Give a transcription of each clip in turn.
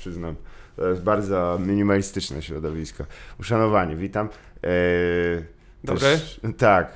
przyznam. To jest bardzo minimalistyczne środowisko. Uszanowanie, witam. Eee, Dobry. też- tak,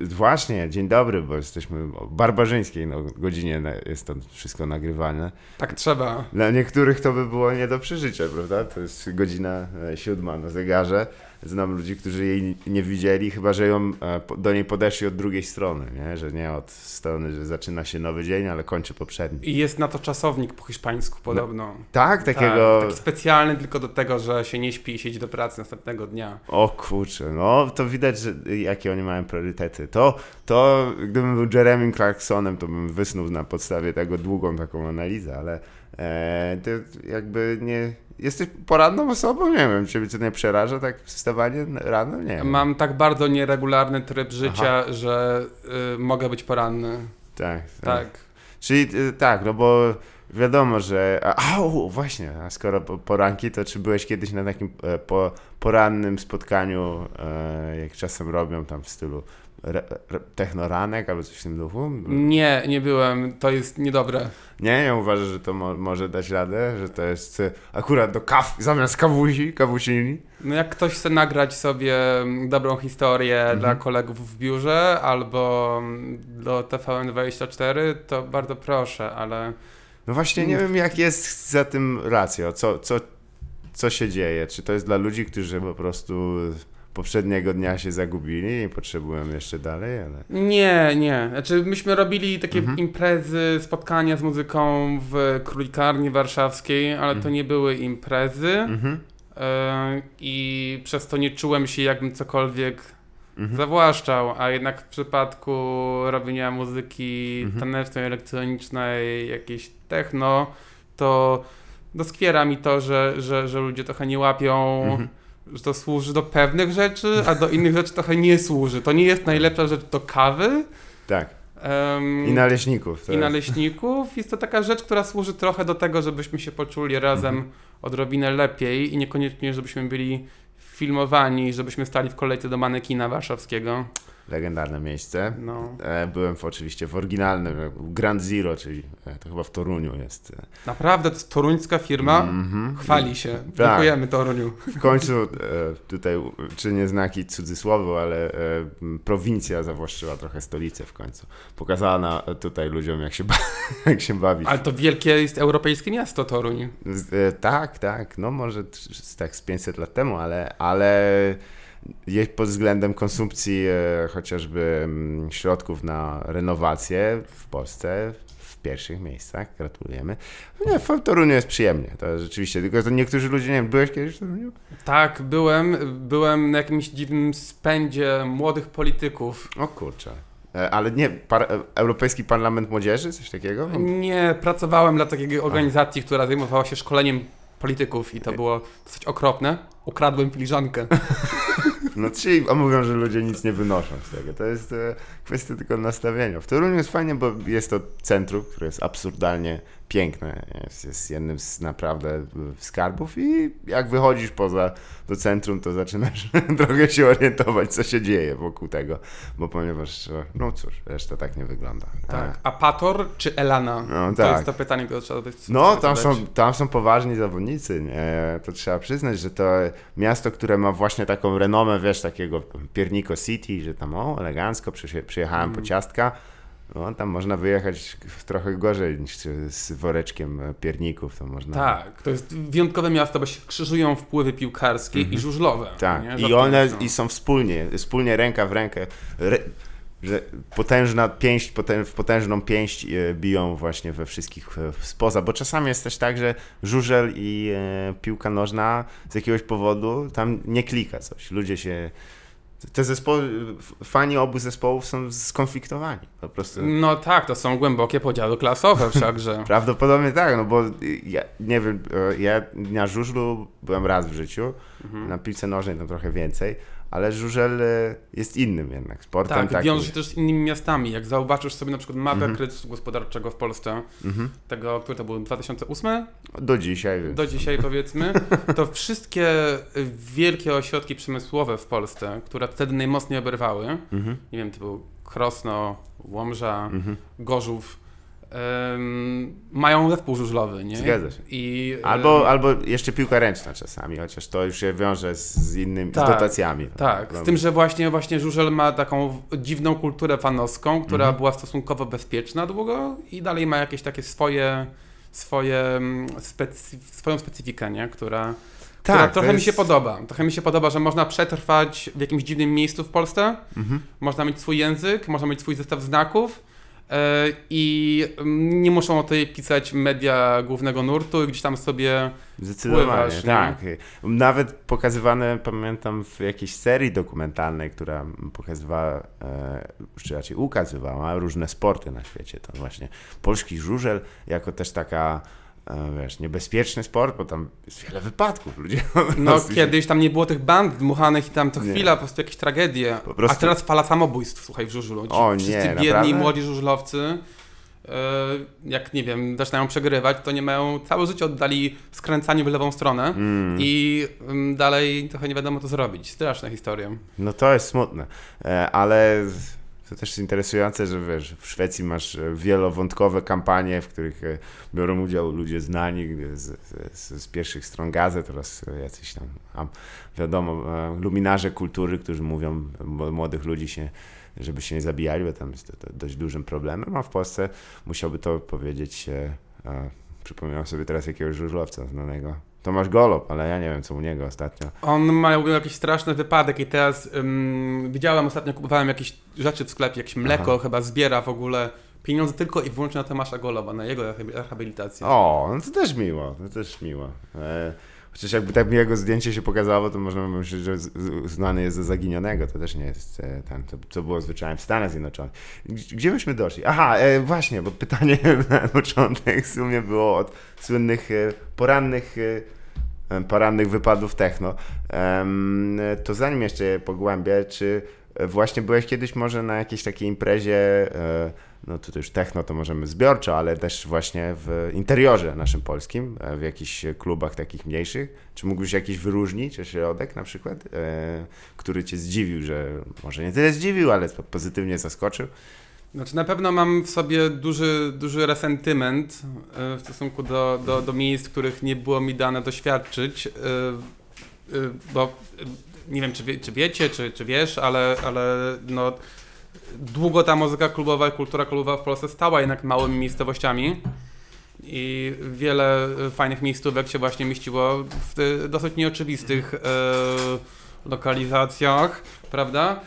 właśnie, dzień dobry, bo jesteśmy o barbarzyńskiej no, godzinie jest to wszystko nagrywane. Tak trzeba. Dla niektórych to by było nie do przeżycia, prawda? To jest godzina e, siódma na zegarze. Znam ludzi, którzy jej nie widzieli, chyba że ją, e, do niej podeszli od drugiej strony, nie? że nie od strony, że zaczyna się nowy dzień, ale kończy poprzedni. I jest na to czasownik po hiszpańsku podobno. Tak, takiego... Tak, taki specjalny tylko do tego, że się nie śpi i siedzi do pracy następnego dnia. O kurczę, no to widać, że, jakie oni mają priorytety. To, to gdybym był Jeremy Clarksonem, to bym wysnuł na podstawie tego długą taką analizę, ale e, to jakby nie... Jesteś poranną osobą? Nie wiem, ciebie co nie przeraża tak wstawanie rano? Nie wiem. Mam tak bardzo nieregularny tryb życia, że y, mogę być poranny. Tak, Tak. Czyli y, tak, no bo wiadomo, że... A, a u, właśnie, a skoro po- poranki, to czy byłeś kiedyś na takim e, po, porannym spotkaniu, e, jak czasem robią tam w stylu re, re, technoranek albo coś w tym duchu? Nie, nie byłem. To jest niedobre. Nie, nie uważasz, że to mo, może dać radę, że to jest e, akurat do kaw, zamiast kawusi, kawusini? No jak ktoś chce nagrać sobie mm, dobrą historię Mhm. dla kolegów w biurze albo mm, do TVN24, to bardzo proszę, ale No właśnie nie wiem, jak jest za tym racją, co, co, co się dzieje, czy to jest dla ludzi, którzy po prostu poprzedniego dnia się zagubili i potrzebują jeszcze dalej, ale... Nie, nie. Znaczy, myśmy robili takie Mhm. imprezy, spotkania z muzyką w Królikarni Warszawskiej, ale to Mhm. nie były imprezy Mhm. e, i przez to nie czułem się, jakbym cokolwiek Mhm. zawłaszczał, a jednak w przypadku robienia muzyki Mhm. tanecznej, elektronicznej, jakiejś techno, to doskwiera mi to, że, że, że ludzie trochę nie łapią, Mhm. Że to służy do pewnych rzeczy, a do innych rzeczy trochę nie służy. To nie jest najlepsza rzecz do kawy. Tak. em, I naleśników. to i naleśników. Jest to taka rzecz, która służy trochę do tego, żebyśmy się poczuli razem Mhm. odrobinę lepiej i niekoniecznie, żebyśmy byli filmowani, żebyśmy stali w kolejce do manekina warszawskiego. Legendarne miejsce. No, E, Byłem w, oczywiście w oryginalnym, e, Grand Zero, czyli e, to chyba w Toruniu jest. naprawdę to jest toruńska firma. Mhm. Chwali się. Tak. Dziękujemy Toruniu. W końcu tutaj czynię znaki cudzysłowu, ale prowincja zawłaszczyła trochę stolicę w końcu. Pokazała na, tutaj ludziom, jak się, ba- jak się bawić. Ale to wielkie jest europejskie miasto Toruń. Tak, tak, no może tak z 500 lat temu, ale, ale pod względem konsumpcji e, chociażby mm, środków na renowację w Polsce w pierwszych miejscach, gratulujemy. Nie, w Toruniu jest przyjemnie, to rzeczywiście, tylko to niektórzy ludzie, nie wiem, byłeś kiedyś w Toruniu? Tak, byłem, byłem na jakimś dziwnym spędzie młodych polityków. O kurczę. E, Ale nie, par, e, Europejski Parlament Młodzieży, coś takiego? Nie, pracowałem dla takiej organizacji, która zajmowała się szkoleniem polityków i to było dosyć okropne. Ukradłem filiżankę. No czyli a mówią, że ludzie nic nie wynoszą z tego. To jest e, kwestia tylko nastawienia. W Toruniu jest fajnie, bo jest to centrum, które jest absurdalnie piękne. Jest, jest jednym z naprawdę skarbów i jak wychodzisz poza do centrum, to zaczynasz trochę się orientować, co się dzieje wokół tego. Bo ponieważ, no cóż, reszta tak nie wygląda. Tak. A Pator czy Elana? No to tak. jest to pytanie, które trzeba być. No, tam są, tam są poważni zawodnicy, nie? to trzeba przyznać, że to miasto, które ma właśnie taką renomę, wiesz, takiego Piernico City, że tam o, elegancko przyje- przyjechałem po ciastka, no, tam można wyjechać trochę gorzej niż z woreczkiem pierników, to można... Tak, to jest wyjątkowe miasto, bo się krzyżują wpływy piłkarskie i żużlowe. Mhm. Tak, nie? i one no. i są wspólnie, wspólnie ręka w rękę, re, że potężna pięść, potę, w potężną pięść e, biją właśnie we wszystkich e, spoza, bo czasami jest też tak, że żużel i e, piłka nożna z jakiegoś powodu tam nie klika coś, ludzie się... Te zespoły, fani obu zespołów są skonfliktowani, po prostu. No tak, to są głębokie podziały klasowe wszakże. Prawdopodobnie tak, no bo ja nie wiem, e, ja na żużlu byłem raz w życiu, Mhm. na piłce nożnej tam trochę więcej, ale żużel e, jest innym jednak sportem. Tak, takim. wiąże się też z innymi miastami. Jak zauważysz sobie na przykład mapę Mhm. kryzysu gospodarczego w Polsce, Mhm. tego, który to był 2008, Do dzisiaj. więc- do dzisiaj powiedzmy, to wszystkie wielkie ośrodki przemysłowe w Polsce, które wtedy najmocniej oberwały, Mhm. nie wiem, to był Krosno, Łomża, Mhm. Gorzów, mają zespół żużlowy, nie? Zgadza się. I, Albo, albo jeszcze piłka ręczna czasami, chociaż to już się wiąże z, innymi, Tak, z dotacjami. Tak, z tym, że właśnie, właśnie żużel ma taką dziwną kulturę fanowską, która Mhm. była stosunkowo bezpieczna długo i dalej ma jakieś takie swoje, swoje specy, swoją specyfikę, nie? Która, która Tak, to trochę mi jest- się podoba. Trochę mi się podoba, że można przetrwać w jakimś dziwnym miejscu w Polsce, Mhm. można mieć swój język, można mieć swój zestaw znaków i mm, nie muszą o tej pisać media głównego nurtu i gdzieś tam sobie Zdecydowanie, Pływasz, nie? tak. Nawet pokazywane, pamiętam, w jakiejś serii dokumentalnej, która pokazywała, e, czy raczej ukazywała różne sporty na świecie. To właśnie polski żużel jako też taka, e, wiesz, niebezpieczny sport, bo tam jest wiele wypadków. Ludzie No kiedyś tam nie było tych band dmuchanych i tam co Nie. chwila po prostu jakieś tragedie. Prostu- A teraz fala samobójstw, słuchaj, w żużlu. O nie, wszyscy biedni, naprawdę? młodzi żużlowcy, e, jak nie wiem, zaczynają przegrywać, to nie mają, całe życie oddali skręcaniu w lewą stronę Mm. i mm, dalej trochę nie wiadomo co zrobić. Straszna historia. No to jest smutne, e, ale to też jest interesujące, że wiesz, w Szwecji masz e, wielowątkowe kampanie, w których e, biorą udział ludzie znani z, z, z pierwszych stron gazet oraz jacyś tam, wiadomo, e, luminarze kultury, którzy mówią młodych ludzi się, żeby się nie zabijali, bo tam jest to, to dość dużym problemem, a w Polsce musiałby to powiedzieć, e, przypomniałem sobie teraz jakiegoś żużlowca znanego, Tomasz Golob, ale ja nie wiem co u niego ostatnio. On ma jakiś straszny wypadek i teraz ym, widziałem ostatnio, kupowałem jakieś rzeczy w sklepie, jakieś mleko chyba zbiera w ogóle pieniądze tylko i wyłącznie na Tomasza Goloba, na jego rehabi- rehabilitację. O, no to też miło, to też miło. E, chociaż jakby tak mi jego zdjęcie się pokazało, to można by myśleć, że znany jest ze zaginionego, to też nie jest e, ten, to, co było zwyczajem w Stanach Zjednoczonych. Gdzie, myśmy doszli? Aha, e, właśnie, bo pytanie na początek w sumie było od słynnych e, porannych e, porannych wypadów techno. To zanim jeszcze je pogłębię, czy e, właśnie byłeś kiedyś może na jakiejś takiej imprezie, e, no to już techno to możemy zbiorczo, ale też właśnie w interiorze naszym polskim, e, w jakichś klubach takich mniejszych? Czy mógłbyś jakiś wyróżnić środek na przykład, e, który cię zdziwił, że może nie tyle zdziwił, ale pozytywnie zaskoczył? Znaczy na pewno mam w sobie duży, duży resentyment e, w stosunku do, do, do miejsc, których nie było mi dane doświadczyć, bo nie wiem, czy, wie, czy wiecie, czy, czy wiesz, ale, ale no, długo ta muzyka klubowa i kultura klubowa w Polsce stała jednak małymi miejscowościami i wiele e, fajnych miejscówek się właśnie mieściło w e, dosyć nieoczywistych e, lokalizacjach, prawda?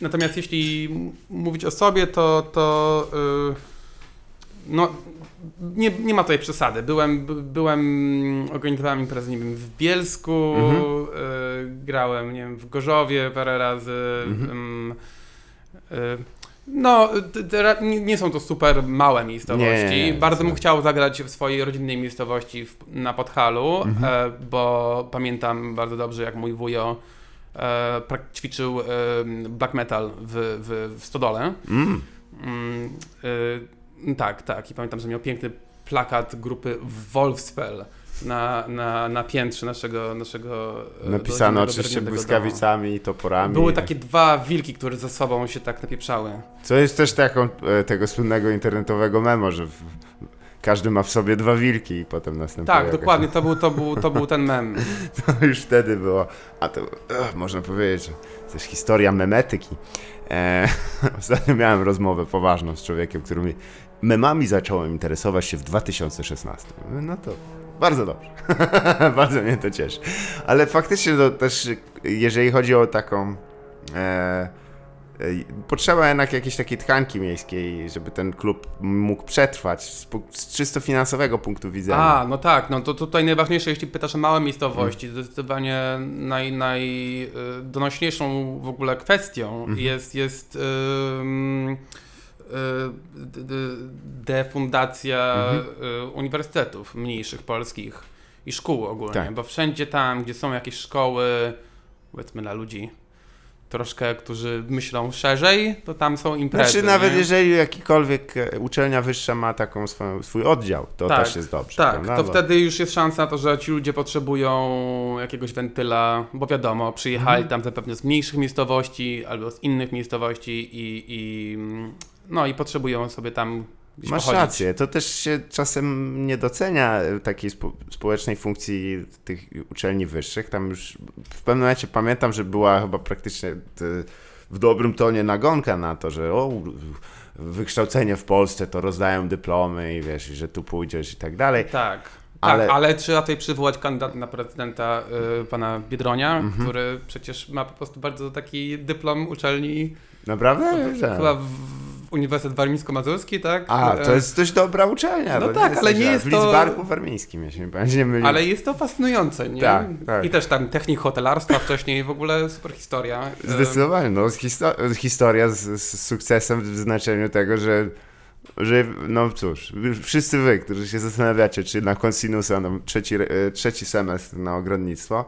Natomiast jeśli mówić o sobie, to, to y, no, nie, nie ma tutaj przesady. Byłem, by- byłem organizowałem imprezy, nie wiem, w Bielsku, Mhm. y, grałem, nie wiem, w Gorzowie parę razy. Mhm. Ym, y, no, nie, są to super małe miejscowości. Nie, nie, nie, Bardzo bym chciał zagrać w swojej rodzinnej miejscowości w, na Podhalu, Mhm. e, bo pamiętam bardzo dobrze, jak mój wujo e, ćwiczył e, black metal w, w, w Stodole. Mm. Mm, y, tak, tak. I pamiętam, że miał piękny plakat grupy Wolfspell na, na, na piętrze naszego, naszego e, Napisano oczywiście błyskawicami i toporami. Były takie dwa wilki, które ze sobą się tak napieprzały. Co jest też taką e, tego słynnego internetowego memo, że w, każdy ma w sobie dwa wilki i potem następuje. Tak, jakaś- dokładnie, to był, to, był, to był ten mem. To już wtedy było. A to można powiedzieć, że to jest historia memetyki. E, ostatnio miałem rozmowę poważną z człowiekiem, który mi memami zacząłem interesować się w 2016. Mówię, No to bardzo dobrze. bardzo mnie to cieszy. Ale faktycznie to też, jeżeli chodzi o taką. E, e, Potrzeba jednak jakiejś takiej tkanki miejskiej, żeby ten klub mógł przetrwać z, z czysto finansowego punktu widzenia. A, no tak, no to tutaj najważniejsze, jeśli pytasz o małe miejscowości, Mm. zdecydowanie naj, najdonośniejszą w ogóle kwestią Mhm. jest, jest y, d- defundacja Mhm. y, uniwersytetów mniejszych polskich i szkół ogólnie, Tak. bo wszędzie tam, gdzie są jakieś szkoły, powiedzmy dla ludzi troszkę, którzy myślą szerzej, to tam są imprezy. Znaczy nawet nie? jeżeli jakikolwiek e, uczelnia wyższa ma taką swoją, swój oddział, to Tak, też jest dobrze. Tak, prawda? to wtedy już jest szansa na to, że ci ludzie potrzebują jakiegoś wentyla, bo wiadomo, przyjechali Mhm. tam zapewne z mniejszych miejscowości albo z innych miejscowości i, i, no, i potrzebują sobie tam gdzieś Masz pochodzić. rację, to też się czasem nie docenia e, takiej spo, społecznej funkcji tych uczelni wyższych. Tam już w pewnym momencie pamiętam, że była chyba praktycznie t, w dobrym tonie nagonka na to, że o, wykształcenie w Polsce to rozdają dyplomy i wiesz, i że tu pójdziesz i tak dalej. Tak. Ale- Tak, ale trzeba tutaj przywołać kandydata na prezydenta y, pana Biedronia, Mhm. który przecież ma po prostu bardzo taki dyplom uczelni, Naprawdę? Chyba w Uniwersytet Warmińsko-Mazurski, tak? A, to E, jest dość dobra uczelnia. No to tak, ale źle. nie jest W to- Lidzbarku Warmińskim, jeśli mi pamięć nie myli. Ale jest to fascynujące, nie? Tak, tak. I też tam technik hotelarstwa wcześniej, w ogóle super historia. E, Zdecydowanie, no histo- historia z, z sukcesem w znaczeniu tego, że, że no cóż, wszyscy wy, którzy się zastanawiacie, czy na Consinusa, no, trzeci, e, trzeci semestr na ogrodnictwo,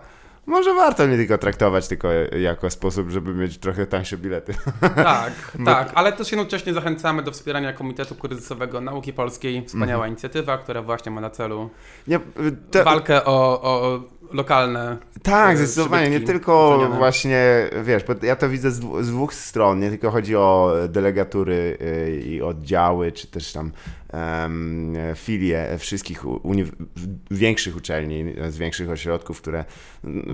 może warto nie tylko traktować tylko jako sposób, żeby mieć trochę tańsze bilety. Tak, Bo- tak, ale też jednocześnie zachęcamy do wspierania Komitetu Kryzysowego Nauki Polskiej. Wspaniała Mhm. inicjatywa, która właśnie ma na celu to, walkę o, o lokalne Tak, e, zdecydowanie. Nie tylko uczelniane. właśnie, wiesz, bo ja to widzę z, z dwóch stron. Nie tylko chodzi o delegatury y, i oddziały, czy też tam em, filie wszystkich większych uczelni, z większych ośrodków, które,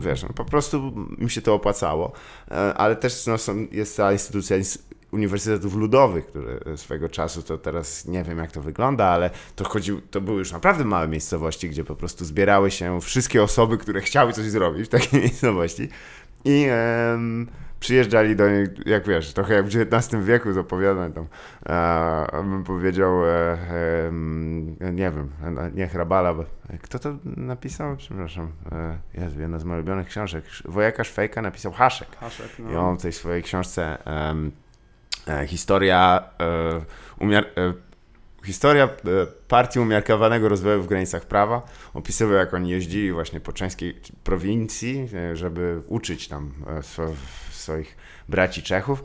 wiesz, no, po prostu im się to opłacało. E, Ale też no, są, jest ta instytucja ins- uniwersytetów ludowych, które swego czasu, to teraz nie wiem jak to wygląda, ale to chodził, to były już naprawdę małe miejscowości, gdzie po prostu zbierały się wszystkie osoby, które chciały coś zrobić w takiej miejscowości i przyjeżdżali do niej, jak wiesz, trochę jak w XIX wieku z opowiadań tam, e, bym powiedział, e, em, nie wiem, e, nie Hrabala, bo, kto to napisał? Przepraszam, e, Jezu, jedna z moich ulubionych książek, Wojaka Szwejka napisał Haszek. haszek. I No. on w tej swojej książce e, historia e, umiar, e, historia e, partii umiarkowanego rozwoju w granicach prawa opisywał jak oni jeździli właśnie po czeskiej prowincji, e, żeby uczyć tam e, swo, swoich braci Czechów.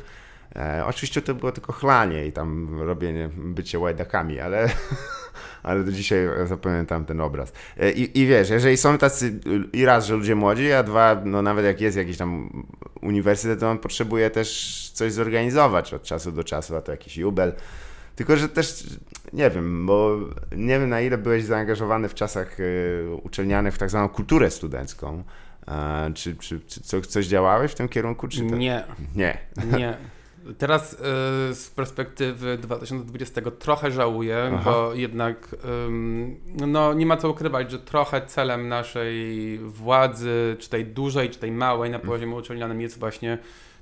E, oczywiście to było tylko chlanie i tam robienie, bycie łajdakami, ale, ale do dzisiaj zapamiętam ten obraz. E, I, I wiesz, jeżeli są tacy, i raz, że ludzie młodzi, a dwa, no nawet jak jest jakiś tam uniwersytet, to on potrzebuje też coś zorganizować od czasu do czasu, a to jakiś jubel. Tylko, że też nie wiem, bo nie wiem na ile byłeś zaangażowany w czasach y, uczelnianych w tak zwaną kulturę studencką. E, czy, czy, czy co, coś działałeś w tym kierunku? Czy to... Nie, Nie. nie. Teraz y, z perspektywy 2020 trochę żałuję, Aha. bo jednak ym, no, nie ma co ukrywać, że trochę celem naszej władzy, czy tej dużej, czy tej małej na poziomie uczelnianym jest właśnie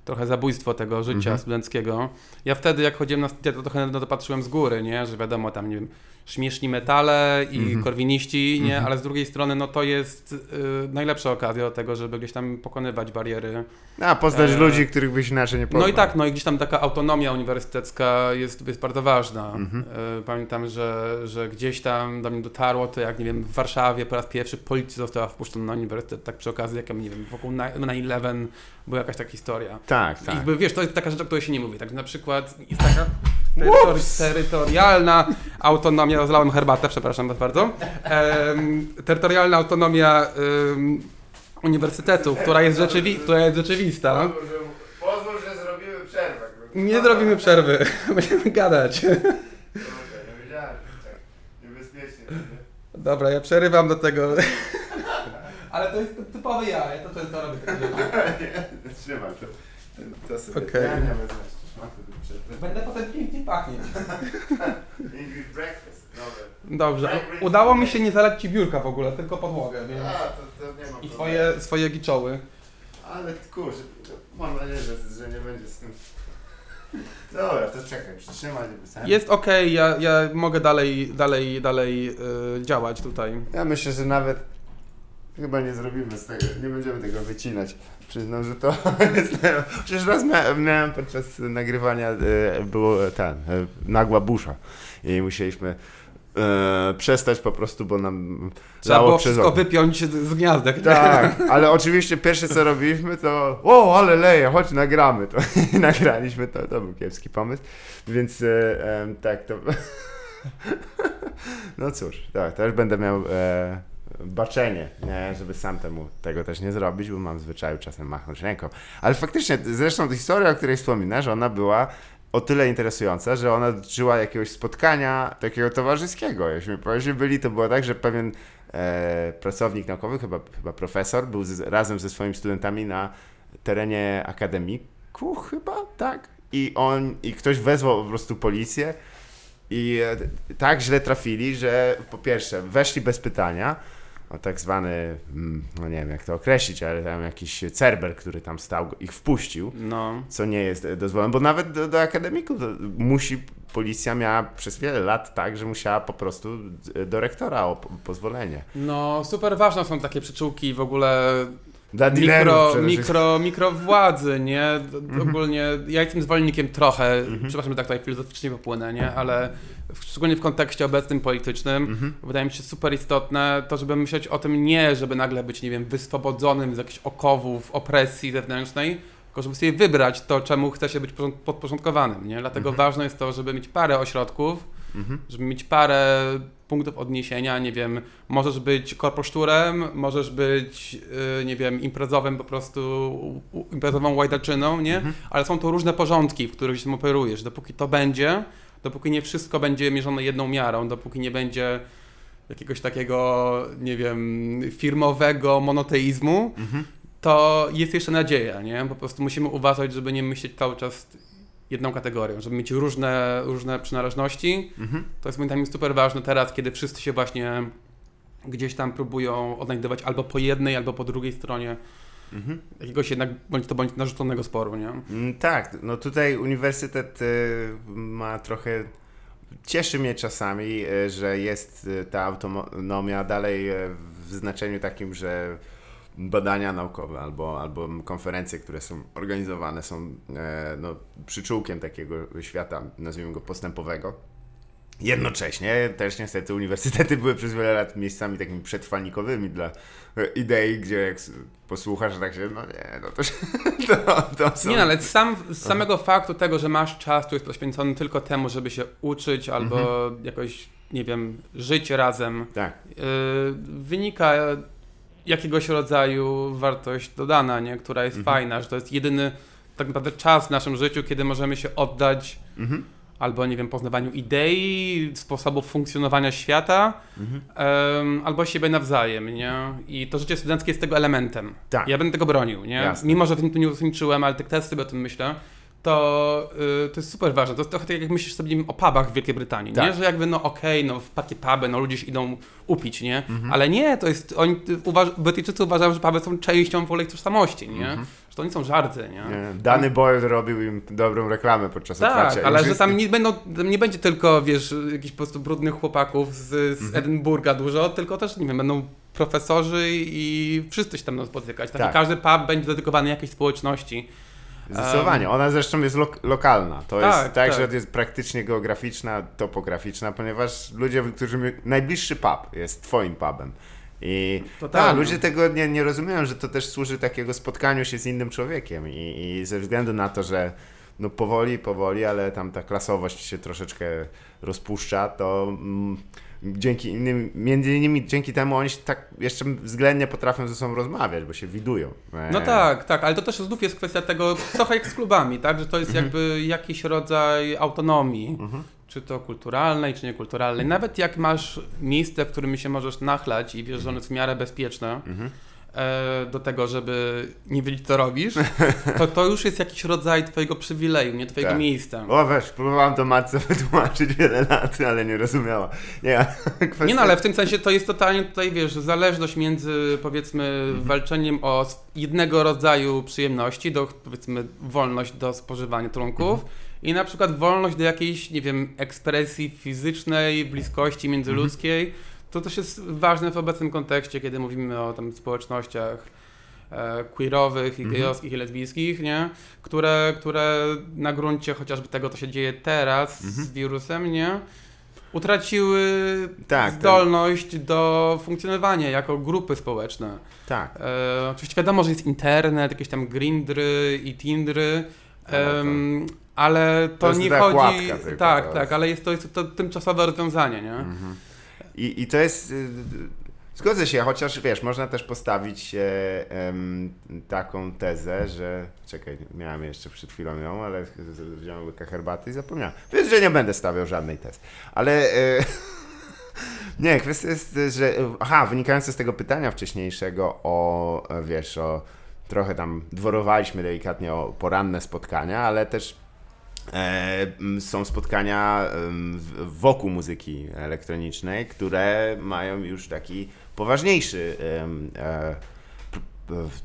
trochę zabójstwo tego życia Mhm. studenckiego. Ja wtedy, jak chodziłem na studia, to trochę na to patrzyłem z góry, nie? że wiadomo, tam nie wiem, śmieszni metale i Mhm. korwiniści, nie? Mhm. ale z drugiej strony no to jest y, najlepsza okazja do tego, żeby gdzieś tam pokonywać bariery. A, poznać E, ludzi, których byś inaczej nie poznał. No i tak, no i gdzieś tam taka autonomia uniwersytecka jest, jest bardzo ważna. Mhm. E, Pamiętam, że, że gdzieś tam do mnie dotarło to, jak nie wiem, w Warszawie po raz pierwszy policja została wpuszczona na uniwersytet, tak przy okazji, jak nie wiem, wokół 9-11 była jakaś taka historia. Tak, I tak. Jakby, wiesz, to jest taka rzecz, o której się nie mówi. Tak na przykład jest taka terytori- terytorialna autonomia, rozlałem herbatę, przepraszam was bardzo. Terytorialna autonomia uniwersytetu, która jest, rzeczywi- która jest rzeczywista. Pozwól, że zrobimy przerwę. Nie zrobimy przerwy, będziemy gadać. Wiedziałem, tak. Niebezpiecznie. Dobra, ja przerywam do tego. Ale to jest typowy ja, ja to często robię. Trzymaj to. To sobie ja nie wezmę przerwy. Będę potem pięknie pachnieć. English breakfast. Dobrze, udało mi się nie zalać ci biurka w ogóle, tylko podłogę, więc... A, to, to nie ma I problemu. swoje, swoje giczoły. Ale kurczę, mam nadzieję, że, że nie będzie z tym... Dobra, to czekaj, przytrzymaj. Jest okej, ja, ja mogę dalej, dalej, dalej y, działać tutaj. Ja myślę, że nawet chyba nie zrobimy z tego, nie będziemy tego wycinać. Przyznam, że to jest... Przecież raz mia- miałem podczas nagrywania, e, było ten, e, nagła busza i musieliśmy e, przestać po prostu, bo nam Trzeba było przez wszystko wypiąć z, gniazdek. Tak, ale oczywiście pierwsze co robiliśmy to o, ale leje, chodź nagramy to. I nagraliśmy to, to był kiepski pomysł, więc e, tak to... no cóż, tak, też będę miał e, baczenie, nie, żeby sam temu tego też nie zrobić, bo mam zwyczaju czasem machnąć ręką. Ale faktycznie, zresztą ta historia, o której wspominasz, ona była o tyle interesująca, że ona dotyczyła jakiegoś spotkania takiego towarzyskiego. Jeśli byli, to było tak, że pewien e, pracownik naukowy, chyba, chyba profesor, był z, razem ze swoimi studentami na terenie akademiku, chyba, tak? I on, i ktoś wezwał po prostu policję i e, tak źle trafili, że po pierwsze weszli bez pytania, o tak zwany, mm, no nie wiem jak to określić, ale tam jakiś cerber, który tam stał, ich wpuścił, No. co nie jest dozwolone, bo nawet do, do akademiku to musi, policja miała przez wiele lat tak, że musiała po prostu do rektora o po- pozwolenie. No, super ważne są takie przyczółki w ogóle Dla mikro, mikro, mikro władzy, nie? D- Ogólnie ja jestem zwolennikiem trochę, przepraszam, że tak tutaj filozoficznie popłynę, nie? Ale w- szczególnie w kontekście obecnym politycznym Mhm. wydaje mi się super istotne to, żeby myśleć o tym nie, żeby nagle być, nie wiem, wyswobodzonym z jakichś okowów, opresji zewnętrznej, tylko żeby sobie wybrać to, czemu chce się być porząd- podporządkowanym, nie? Dlatego ważne jest to, żeby mieć parę ośrodków, Mhm. żeby mieć parę punktów odniesienia, nie wiem, możesz być korposzturem, możesz być, yy, nie wiem, imprezowym po prostu, imprezową łajdaczyną, nie? Mhm. Ale są to różne porządki, w których się operujesz. Dopóki to będzie, dopóki nie wszystko będzie mierzone jedną miarą, dopóki nie będzie jakiegoś takiego, nie wiem, firmowego monoteizmu, Mhm. to jest jeszcze nadzieja, nie? Po prostu musimy uważać, żeby nie myśleć cały czas jedną kategorią, żeby mieć różne, różne przynależności. Mhm. To jest moim zdaniem super ważne teraz, kiedy wszyscy się właśnie gdzieś tam próbują odnajdywać albo po jednej, albo po drugiej stronie Mhm. jakiegoś jednak bądź to bądź narzuconego sporu, nie? Mm, Tak, no tutaj uniwersytet y, ma trochę. Cieszy mnie czasami, y, że jest y, ta autonomia dalej w znaczeniu takim, że badania naukowe albo, albo konferencje, które są organizowane, są e, no, przyczółkiem takiego świata, nazwijmy go postępowego. Jednocześnie też niestety uniwersytety były przez wiele lat miejscami takimi przetrwalnikowymi dla e, idei, gdzie jak posłuchasz, tak się, no nie, no to, to, to są... Nie, no, ale sam, z samego faktu tego, że masz czas, który jest poświęcony tylko temu, żeby się uczyć albo jakoś, nie wiem, żyć razem, Tak, yy, wynika jakiegoś rodzaju wartość dodana, nie? która jest fajna, że to jest jedyny tak naprawdę czas w naszym życiu, kiedy możemy się oddać mhm. albo, nie wiem, poznawaniu idei, sposobów funkcjonowania świata, Mhm. em, albo siebie nawzajem, nie? I to życie studenckie jest tego elementem. Tak. Ja będę tego bronił, nie? Jasne. Mimo, że w tym tu nie uczestniczyłem, ale tak teraz sobie o tym myślę, to, y, to jest super ważne. To jest trochę tak, jak myślisz sobie nie o pubach w Wielkiej Brytanii, nie? Tak. Że jakby, no okej, no w takie puby, no ludzie się idą upić, nie? Mhm. Ale nie, to jest, oni, uważ, Brytyjczycy uważają, że puby są częścią w ogóle ich tożsamości, nie? Że to nie są żarty, nie? Mhm. Nie, Dany Boyle robił im dobrą reklamę podczas Tak, otwarcia. ale Już że tam nie, będą, tam nie będzie tylko, wiesz, jakichś po prostu brudnych chłopaków z, z Mhm. Edynburga dużo, tylko też, nie wiem, będą profesorzy i wszyscy się tam będą spotykać. Tak? Tak. Każdy pub będzie dedykowany jakiejś społeczności. Zdecydowanie. Ona zresztą jest lok- lokalna. To Tak, jest tak, tak. że jest praktycznie geograficzna, topograficzna, ponieważ ludzie, którzy najbliższy pub jest twoim pubem. I Totalnie. tak, ludzie tego nie, nie rozumieją, że to też służy takiego spotkaniu się z innym człowiekiem i, i ze względu na to, że no powoli, powoli, ale tam ta klasowość się troszeczkę rozpuszcza, to mm, dzięki innym, między innymi dzięki temu oni się tak jeszcze względnie potrafią ze sobą rozmawiać, bo się widują. No E, tak, tak, ale to też znów jest kwestia tego, trochę jak z klubami, tak, że to jest Mhm. jakby jakiś rodzaj autonomii, czy to kulturalnej, czy niekulturalnej. Nawet jak masz miejsce, w którym się możesz nachlać i wiesz, że ono jest w miarę bezpieczne, Mhm. Do tego, żeby nie wiedzieć, co robisz, to to już jest jakiś rodzaj twojego przywileju, nie twojego Tak. miejsca. O weź, próbowałem to matce wytłumaczyć wiele lat, ale nie rozumiała. Nie, kwestia... Nie no, ale w tym sensie to jest totalnie tutaj, wiesz, zależność między, powiedzmy, Mhm. walczeniem o jednego rodzaju przyjemności, do, powiedzmy, wolność do spożywania trunków Mhm. i na przykład wolność do jakiejś, nie wiem, ekspresji fizycznej, bliskości międzyludzkiej. To też jest ważne w obecnym kontekście, kiedy mówimy o tam społecznościach e, queerowych, i Mhm. gejowskich i lesbijskich, nie? Które, które na gruncie chociażby tego, co się dzieje teraz Mhm. z wirusem, nie? Utraciły Tak, zdolność do funkcjonowania jako grupy społeczne. Tak. E, oczywiście wiadomo, że jest internet, jakieś tam grindry i tindry, em, ale to, To nie chodzi... tak, to tak, ale jest to, jest to tymczasowe rozwiązanie, nie? Mhm. I, I to jest y, Zgodzę się, chociaż wiesz, można też postawić em, taką tezę, że. Czekaj, miałem jeszcze przed chwilą ją, ale wziąłem łyka herbaty i zapomniałem. Więc, że nie będę stawiał żadnej tezy. Ale. E, nie, kwestia jest, że. Aha, wynikające z tego pytania wcześniejszego o, wiesz, o. Trochę tam dworowaliśmy delikatnie o poranne spotkania, ale też są spotkania wokół muzyki elektronicznej, które mają już taki poważniejszy e,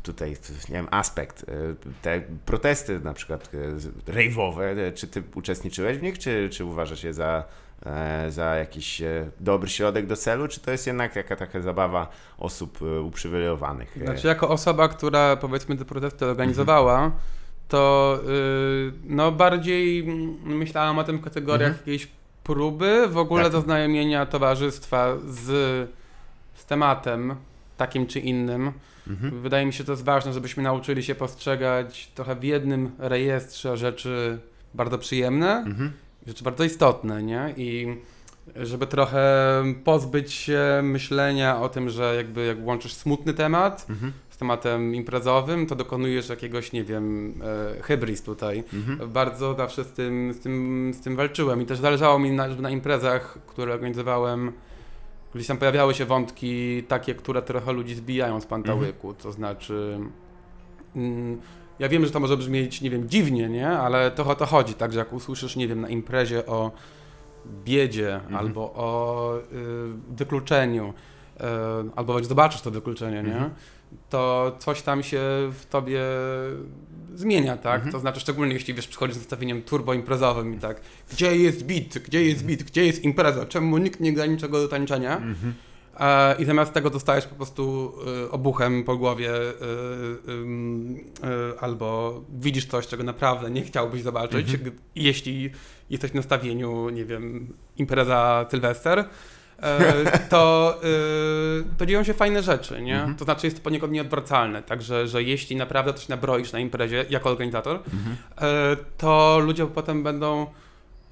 tutaj nie wiem, aspekt. E, Te protesty na przykład e, z- rave'owe, e, czy ty uczestniczyłeś w nich, czy, czy uważasz je za, e, za jakiś e, dobry środek do celu, czy to jest jednak jaka taka zabawa osób e, uprzywilejowanych? E, Znaczy, jako osoba, która powiedzmy te protesty organizowała, to y, no bardziej myślałam o tym w kategoriach Mhm. jakiejś próby, w ogóle Tak. zaznajomienia towarzystwa z, z tematem takim czy innym. Mhm. Wydaje mi się, to jest ważne, żebyśmy nauczyli się postrzegać trochę w jednym rejestrze rzeczy bardzo przyjemne, Mhm. rzeczy bardzo istotne, nie? I żeby trochę pozbyć się myślenia o tym, że jakby jak łączysz smutny temat Mhm. Z tematem imprezowym, to dokonujesz jakiegoś, nie wiem, e, hybris tutaj. Mhm. Bardzo zawsze z tym, z, tym, z tym walczyłem i też zależało mi, na, żeby na imprezach, które organizowałem, gdzieś tam pojawiały się wątki takie, które trochę ludzi zbijają z pantałyku, to znaczy... Mm, ja wiem, że to może brzmieć, nie wiem, dziwnie, nie? Ale to o to chodzi, tak, że jak usłyszysz, nie wiem, na imprezie o biedzie Mhm. albo o y, wykluczeniu, albo jak zobaczysz to wykluczenie, nie? Mhm. To coś tam się w tobie zmienia, tak? Mhm. To znaczy, szczególnie jeśli wiesz, przychodzisz z nastawieniem turboimprezowym i tak, gdzie jest beat, gdzie jest beat, gdzie jest impreza, czemu nikt nie gra niczego do tańczenia? Mhm. E, I zamiast tego dostajesz po prostu y, obuchem po głowie albo widzisz coś, czego naprawdę nie chciałbyś zobaczyć, Mhm. jeśli jesteś w nastawieniu, nie wiem, impreza Sylwester, e, to, y, to dzieją się fajne rzeczy, nie? Mhm. To znaczy jest to poniekąd nieodwracalne, także, że jeśli naprawdę coś nabroisz na imprezie jako organizator, Mhm. e, to ludzie potem będą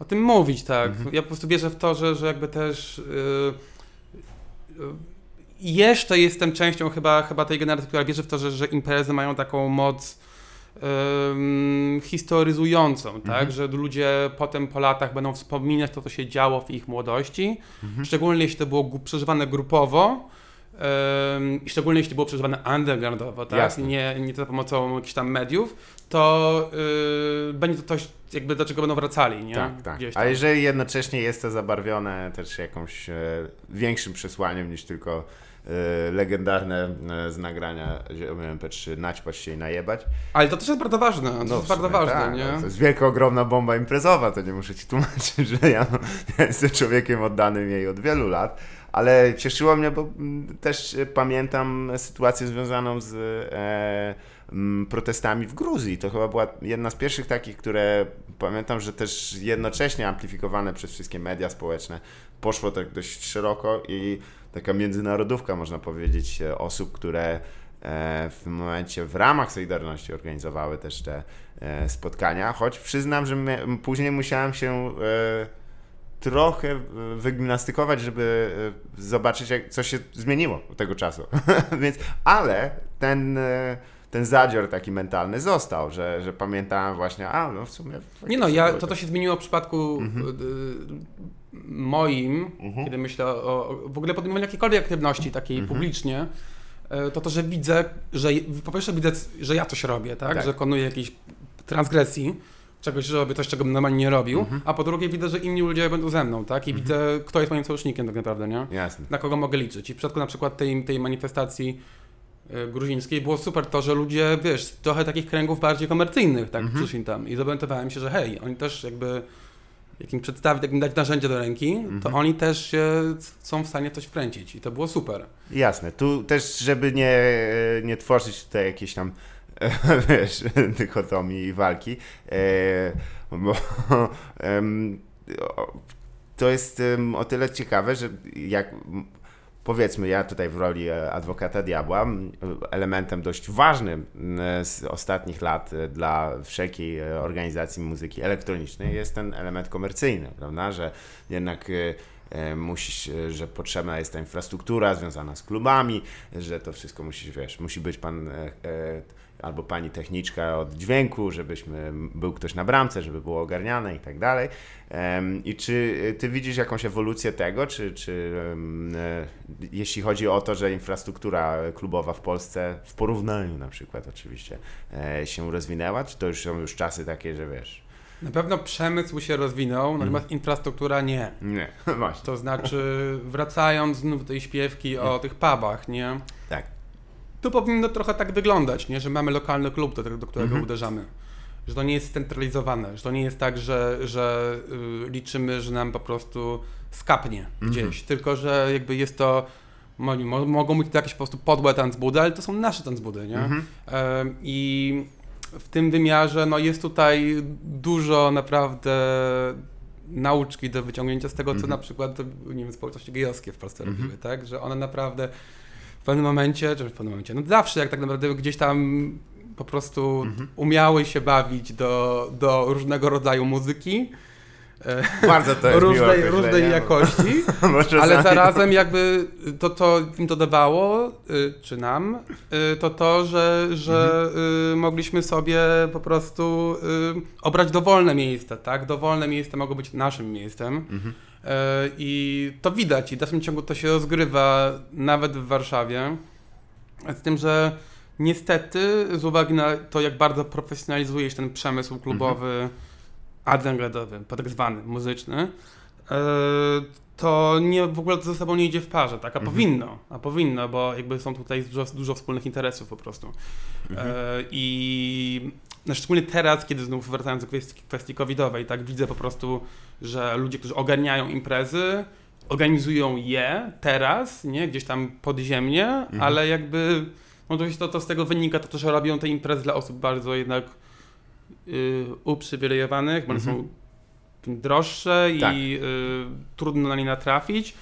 o tym mówić, tak. Mhm. Ja po prostu wierzę w to, że, że jakby też jeszcze jestem częścią chyba, chyba tej generacji, która wierzy w to, że, że imprezy mają taką moc historyzującą, tak, Mhm. że ludzie potem po latach będą wspominać to, co się działo w ich młodości, Mhm. szczególnie jeśli to było przeżywane grupowo, i szczególnie jeśli było przeżywane undergroundowo, tak? Jasne. Nie, nie za pomocą jakichś tam mediów, to yy, będzie to coś, jakby do czego będą wracali, nie? Tak, tak. A jeżeli jednocześnie jest to zabarwione też jakąś e, większym przesłaniem niż tylko legendarne e, z nagrania ziomy MP3 naćpać się i najebać. Ale to też jest bardzo ważne, to No, jest bardzo sumie ważne, tak, nie? no, To jest wielka, ogromna bomba imprezowa, to nie muszę ci tłumaczyć, że ja, ja jestem człowiekiem oddanym jej od wielu lat, ale cieszyło mnie, bo mm, też e, pamiętam sytuację związaną z e, protestami w Gruzji. To chyba była jedna z pierwszych takich, które pamiętam, że też jednocześnie amplifikowane przez wszystkie media społeczne. Poszło tak dość szeroko i taka międzynarodówka, można powiedzieć, e, osób, które e, w momencie w ramach Solidarności organizowały też te e, spotkania, choć przyznam, że później musiałem się trochę wygimnastykować, żeby zobaczyć, jak, co się zmieniło od tego czasu. Więc, ale ten, ten zadzior taki mentalny został, że, że pamiętałem właśnie, a no w sumie... Nie no, ja, to to się zmieniło w przypadku Mhm. Moim, Mhm. kiedy myślę o, o w ogóle podejmowaniu jakiejkolwiek aktywności takiej Mhm. publicznie, y, to to, że widzę, że po pierwsze widzę, że ja coś robię, tak? Tak. Że dokonuję jakiejś transgresji, czegoś, że robię coś, czego bym normalnie nie robił, Mhm. a po drugie widzę, że inni ludzie będą ze mną, tak? I widzę, kto jest moim sojusznikiem tak naprawdę, nie? Jasne. na kogo mogę liczyć. I w przypadku na przykład tej, tej manifestacji e, gruzińskiej było super to, że ludzie, wiesz, trochę takich kręgów bardziej komercyjnych, tak, Mhm. przyszli tam i zorientowałem się, że hej, oni też jakby, jak im przedstawić, jak im dać narzędzie do ręki, to Mhm. oni też się są w stanie coś wkręcić i to było super. Jasne. Tu też, żeby nie, nie tworzyć tutaj jakiejś tam wiesz, dychotomii i walki, e, bo to jest o tyle ciekawe, że jak powiedzmy, ja tutaj w roli e, adwokata diabła, elementem dość ważnym z ostatnich lat e, dla wszelkiej e, organizacji muzyki elektronicznej jest ten element komercyjny, prawda, że jednak musisz, że potrzebna jest ta infrastruktura związana z klubami, że to wszystko musisz, wiesz, musi być pan albo pani techniczka od dźwięku, żebyśmy był ktoś na bramce, żeby było ogarniane i tak dalej. I czy ty widzisz jakąś ewolucję tego, czy, czy e, jeśli chodzi o to, że infrastruktura klubowa w Polsce w porównaniu na przykład oczywiście e, się rozwinęła, czy to już są już czasy takie, że wiesz, Na pewno przemysł się rozwinął, natomiast infrastruktura nie. nie, właśnie, To znaczy, wracając znów do tej śpiewki o tych pubach, nie? tak. To powinno trochę tak wyglądać, nie? Że mamy lokalny klub, do, do którego Mhm. uderzamy. Że to nie jest scentralizowane, że to nie jest tak, że, że y, liczymy, że nam po prostu skapnie Mhm. gdzieś, tylko że jakby jest to, mo, mo, mogą być to jakieś po prostu podłe tanzbudy, ale to są nasze tanzbudy, nie? Mhm. I w tym wymiarze no, jest tutaj dużo naprawdę nauczki do wyciągnięcia z tego, co Mhm. na przykład nie wiem, społeczności gejowskie w Polsce Mhm. robiły, tak? Że one naprawdę w pewnym momencie, czy w pewnym momencie, no zawsze jak tak naprawdę gdzieś tam po prostu Mhm. umiały się bawić do, do różnego rodzaju muzyki, e, Bardzo to jest różnej, różnej jakości. Ale zarazem jakby to, co im to dawało, y, czy nam, y, to to, że, że y, mogliśmy sobie po prostu obrać dowolne miejsca, tak? Dowolne miejsca mogą być naszym miejscem. Mhm. Y, I to widać i w dalszym ciągu to się rozgrywa nawet w Warszawie. Z tym, że niestety z uwagi na to, jak bardzo profesjonalizuje się ten przemysł klubowy, undergroundowy, tak zwany, muzyczny, e, to nie, w ogóle to ze sobą nie idzie w parze, tak? A Mhm. powinno, a powinno, bo jakby są tutaj dużo, dużo wspólnych interesów po prostu. Mhm. E, I no, szczególnie teraz, kiedy znów wracając do kwestii, kwestii covidowej, tak widzę po prostu, że ludzie, którzy ogarniają imprezy, organizują je teraz, nie, gdzieś tam podziemnie, Mhm. ale jakby no to, to, to z tego wynika to, że robią te imprezy dla osób bardzo jednak y, uprzywilejowanych, bo one Mhm. są droższe Tak. i y, trudno na nie natrafić.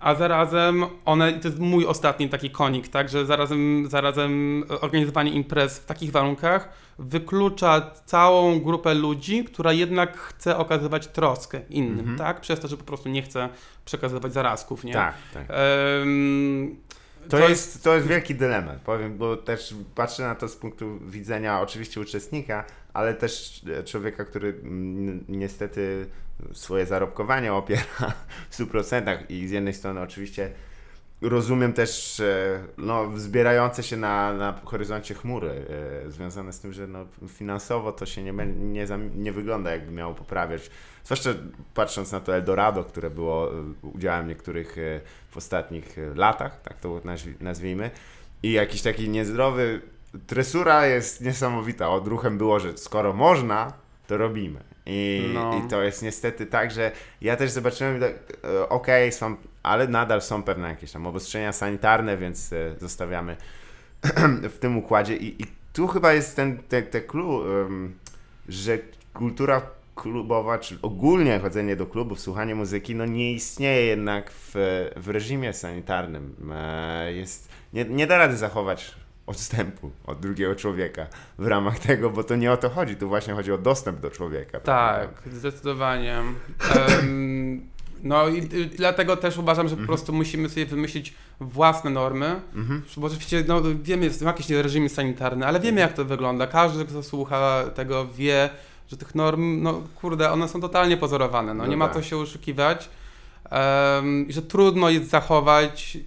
A zarazem one, to jest mój ostatni taki konik, tak, że zarazem, zarazem organizowanie imprez w takich warunkach wyklucza całą grupę ludzi, która jednak chce okazywać troskę innym, Mhm. tak, przez to, że po prostu nie chce przekazywać zarazków, nie? Tak, tak. To co jest, to jest wielki dylemat, powiem, bo też patrzę na to z punktu widzenia oczywiście uczestnika, ale też e, człowieka, który mm, niestety swoje zarobkowanie opiera w 100% i z jednej strony oczywiście rozumiem też e, no, zbierające się na, na horyzoncie chmury e, związane z tym, że no, finansowo to się nie, nie, nie wygląda jakby miało poprawiać. Zwłaszcza patrząc na to Eldorado, które było udziałem niektórych w ostatnich latach, tak to nazwi- nazwijmy. I jakiś taki niezdrowy. Tresura jest niesamowita. Odruchem było, że skoro można, to robimy. I, No. i to jest niestety tak, że ja też zobaczyłem, tak, e, okej, są, ale nadal są pewne jakieś tam obostrzenia sanitarne, więc e, zostawiamy w tym układzie. I, i tu chyba jest ten te, te clue, że kultura klubowa, czy ogólnie chodzenie do klubów, słuchanie muzyki, no nie istnieje jednak w, w reżimie sanitarnym. E, Jest, nie, nie da rady zachować odstępu od drugiego człowieka w ramach tego, bo to nie o to chodzi, tu właśnie chodzi o dostęp do człowieka. Tak, zdecydowanie. Em, no i y, dlatego też uważam, że po prostu musimy sobie wymyślić własne normy, Mhm. bo oczywiście no, wiemy, są jakieś reżimy sanitarne, ale wiemy jak to wygląda. Każdy, kto słucha tego wie, że tych norm, no kurde, one są totalnie pozorowane, no, No nie ma tak. co się oszukiwać i że trudno jest zachować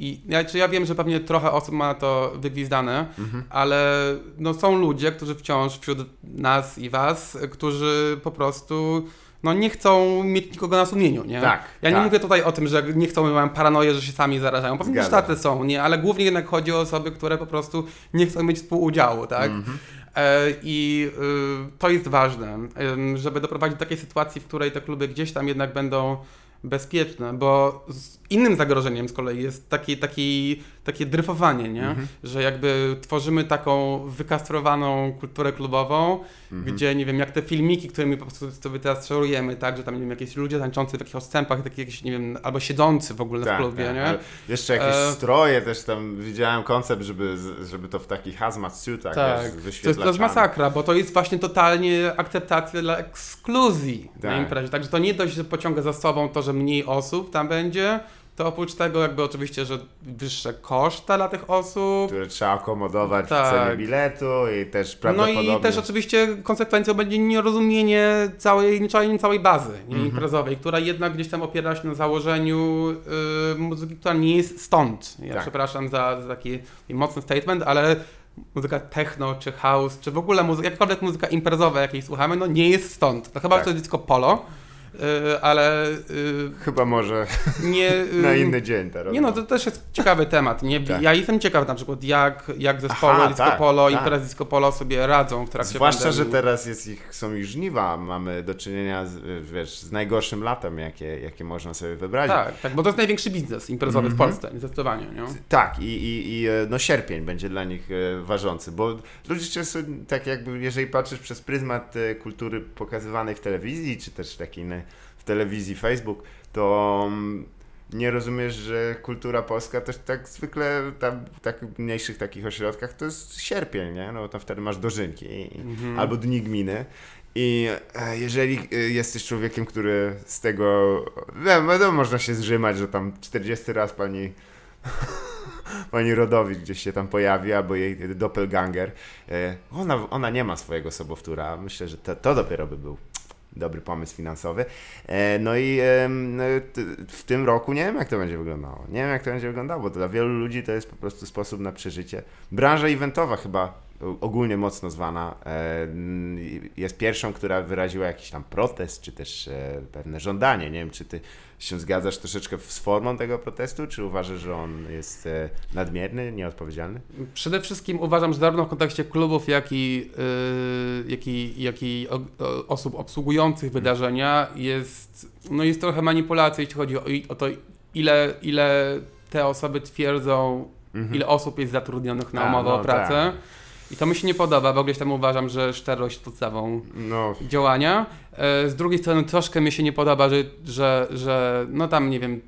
i ja, czy ja wiem, że pewnie trochę osób ma to wygwizdane, Mhm. ale no, są ludzie, którzy wciąż wśród nas i was, którzy po prostu no, nie chcą mieć nikogo na sumieniu, nie? Tak, Ja nie tak. mówię tutaj o tym, że nie chcą, mają paranoję, że się sami zarażają. Pewnie Zgadza sztaty są, nie? Ale głównie jednak chodzi o osoby, które po prostu nie chcą mieć współudziału, tak? Mhm. E, I y, to jest ważne, żeby doprowadzić do takiej sytuacji, w której te kluby gdzieś tam jednak będą bezpieczne, bo z, innym zagrożeniem z kolei jest taki, taki, takie dryfowanie, nie? Mhm. Że jakby tworzymy taką wykastrowaną kulturę klubową, Mhm. gdzie nie wiem, jak te filmiki, które my po prostu sobie teraz szerujemy, tak, że tam nie wiem, jakieś ludzie tańczący w jakichś odstępach, takie jakieś, nie wiem, albo siedzący w ogóle w klubie, tak, nie? ale Jeszcze jakieś E, stroje też tam widziałem koncept, żeby, żeby to w takich hazmat suitach Tak, wiesz, To jest, to jest masakra, bo to jest właśnie totalnie akceptacja dla ekskluzji na Tak. imprezie. Także to nie dość, że pociąga za sobą to, że mniej osób tam będzie, to oprócz tego jakby oczywiście, że wyższe koszta dla tych osób. które trzeba akomodować w Tak. cenie biletu i też No prawdopodobnie... i też oczywiście konsekwencją będzie nierozumienie całej, całej, całej bazy nie, Mhm. imprezowej, która jednak gdzieś tam opiera się na założeniu y, muzyki, która nie jest stąd. Ja Tak. przepraszam za, za taki mocny statement, ale muzyka techno, czy house, czy w ogóle muzyka, jakakolwiek muzyka imprezowa, jakiej słuchamy, no nie jest stąd. No chyba, Tak. że to jest disco polo, ale y, Chyba może nie... y, na inny dzień teraz. nie no, to też jest ciekawy temat. Nie? Tak. Ja jestem ciekaw na przykład, jak, jak zespoły Aha, disco tak, polo, tak. imprezy disco polo sobie radzą w trakcie Zwłaszcza, że pandemii. teraz jest ich, są ich żniwa, mamy do czynienia z, wiesz, z najgorszym latem, jakie, jakie można sobie wyobrazić. Tak, tak, bo to jest największy biznes imprezowy Mhm. w Polsce, zdecydowanie. Nie? Tak, i, i, i e, no sierpień będzie dla nich e, ważący, bo ludzie często, tak jakby, jeżeli patrzysz przez pryzmat e, kultury pokazywanej w telewizji, czy też takiej telewizji Facebook, to mm, nie rozumiesz, że kultura polska też tak zwykle tam, w tak mniejszych takich ośrodkach to jest sierpień, nie? No to wtedy masz dożynki i, Mhm. albo dni gminy. I e, jeżeli e, jesteś człowiekiem, który z tego. Wiem, wiadomo, można się zrzymać, że tam 40 raz pani. Pani Rodowicz gdzieś się tam pojawi, albo jej doppelganger. E, Ona, ona nie ma swojego sobowtóra. Myślę, że to, to dopiero by był dobry pomysł finansowy. E, No i t- w tym roku nie wiem, jak to będzie wyglądało. Nie wiem, jak to będzie wyglądało, bo dla wielu ludzi to jest po prostu sposób na przeżycie. Branża eventowa chyba ogólnie mocno zwana e, jest pierwszą, która wyraziła jakiś tam protest, czy też e, pewne żądanie. Nie wiem, czy ty się zgadzasz troszeczkę z formą tego protestu, czy uważasz, że on jest e, nadmierny, nieodpowiedzialny? Przede wszystkim uważam, że zarówno w kontekście klubów, jak i, yy, jak i, jak i o, o, osób obsługujących wydarzenia jest, no jest trochę manipulacji, jeśli chodzi o, o to, ile, ile te osoby twierdzą, Mhm. ile osób jest zatrudnionych na A, umowę no o pracę. tak. I to mi się nie podoba, bo gdzieś tam uważam, że szczerość jest podstawą No, działania. E, Z drugiej strony troszkę mi się nie podoba, że, że, że no tam nie wiem,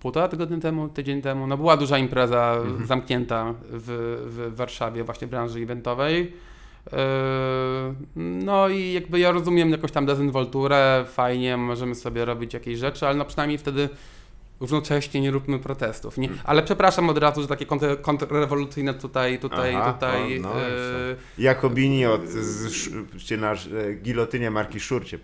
półtora tygodnia temu, tydzień temu, no była duża impreza Mhm. zamknięta w, w Warszawie właśnie branży eventowej. E, No i jakby ja rozumiem jakąś tam dezynwolturę, fajnie, możemy sobie robić jakieś rzeczy, ale no przynajmniej wtedy równocześnie nie róbmy protestów. Nie? Ale przepraszam od razu, że takie kontr- kontrrewolucyjne tutaj, tutaj, Aha, tutaj. no, no, e, Jakobini od na e, gilotynie marki Szurcie,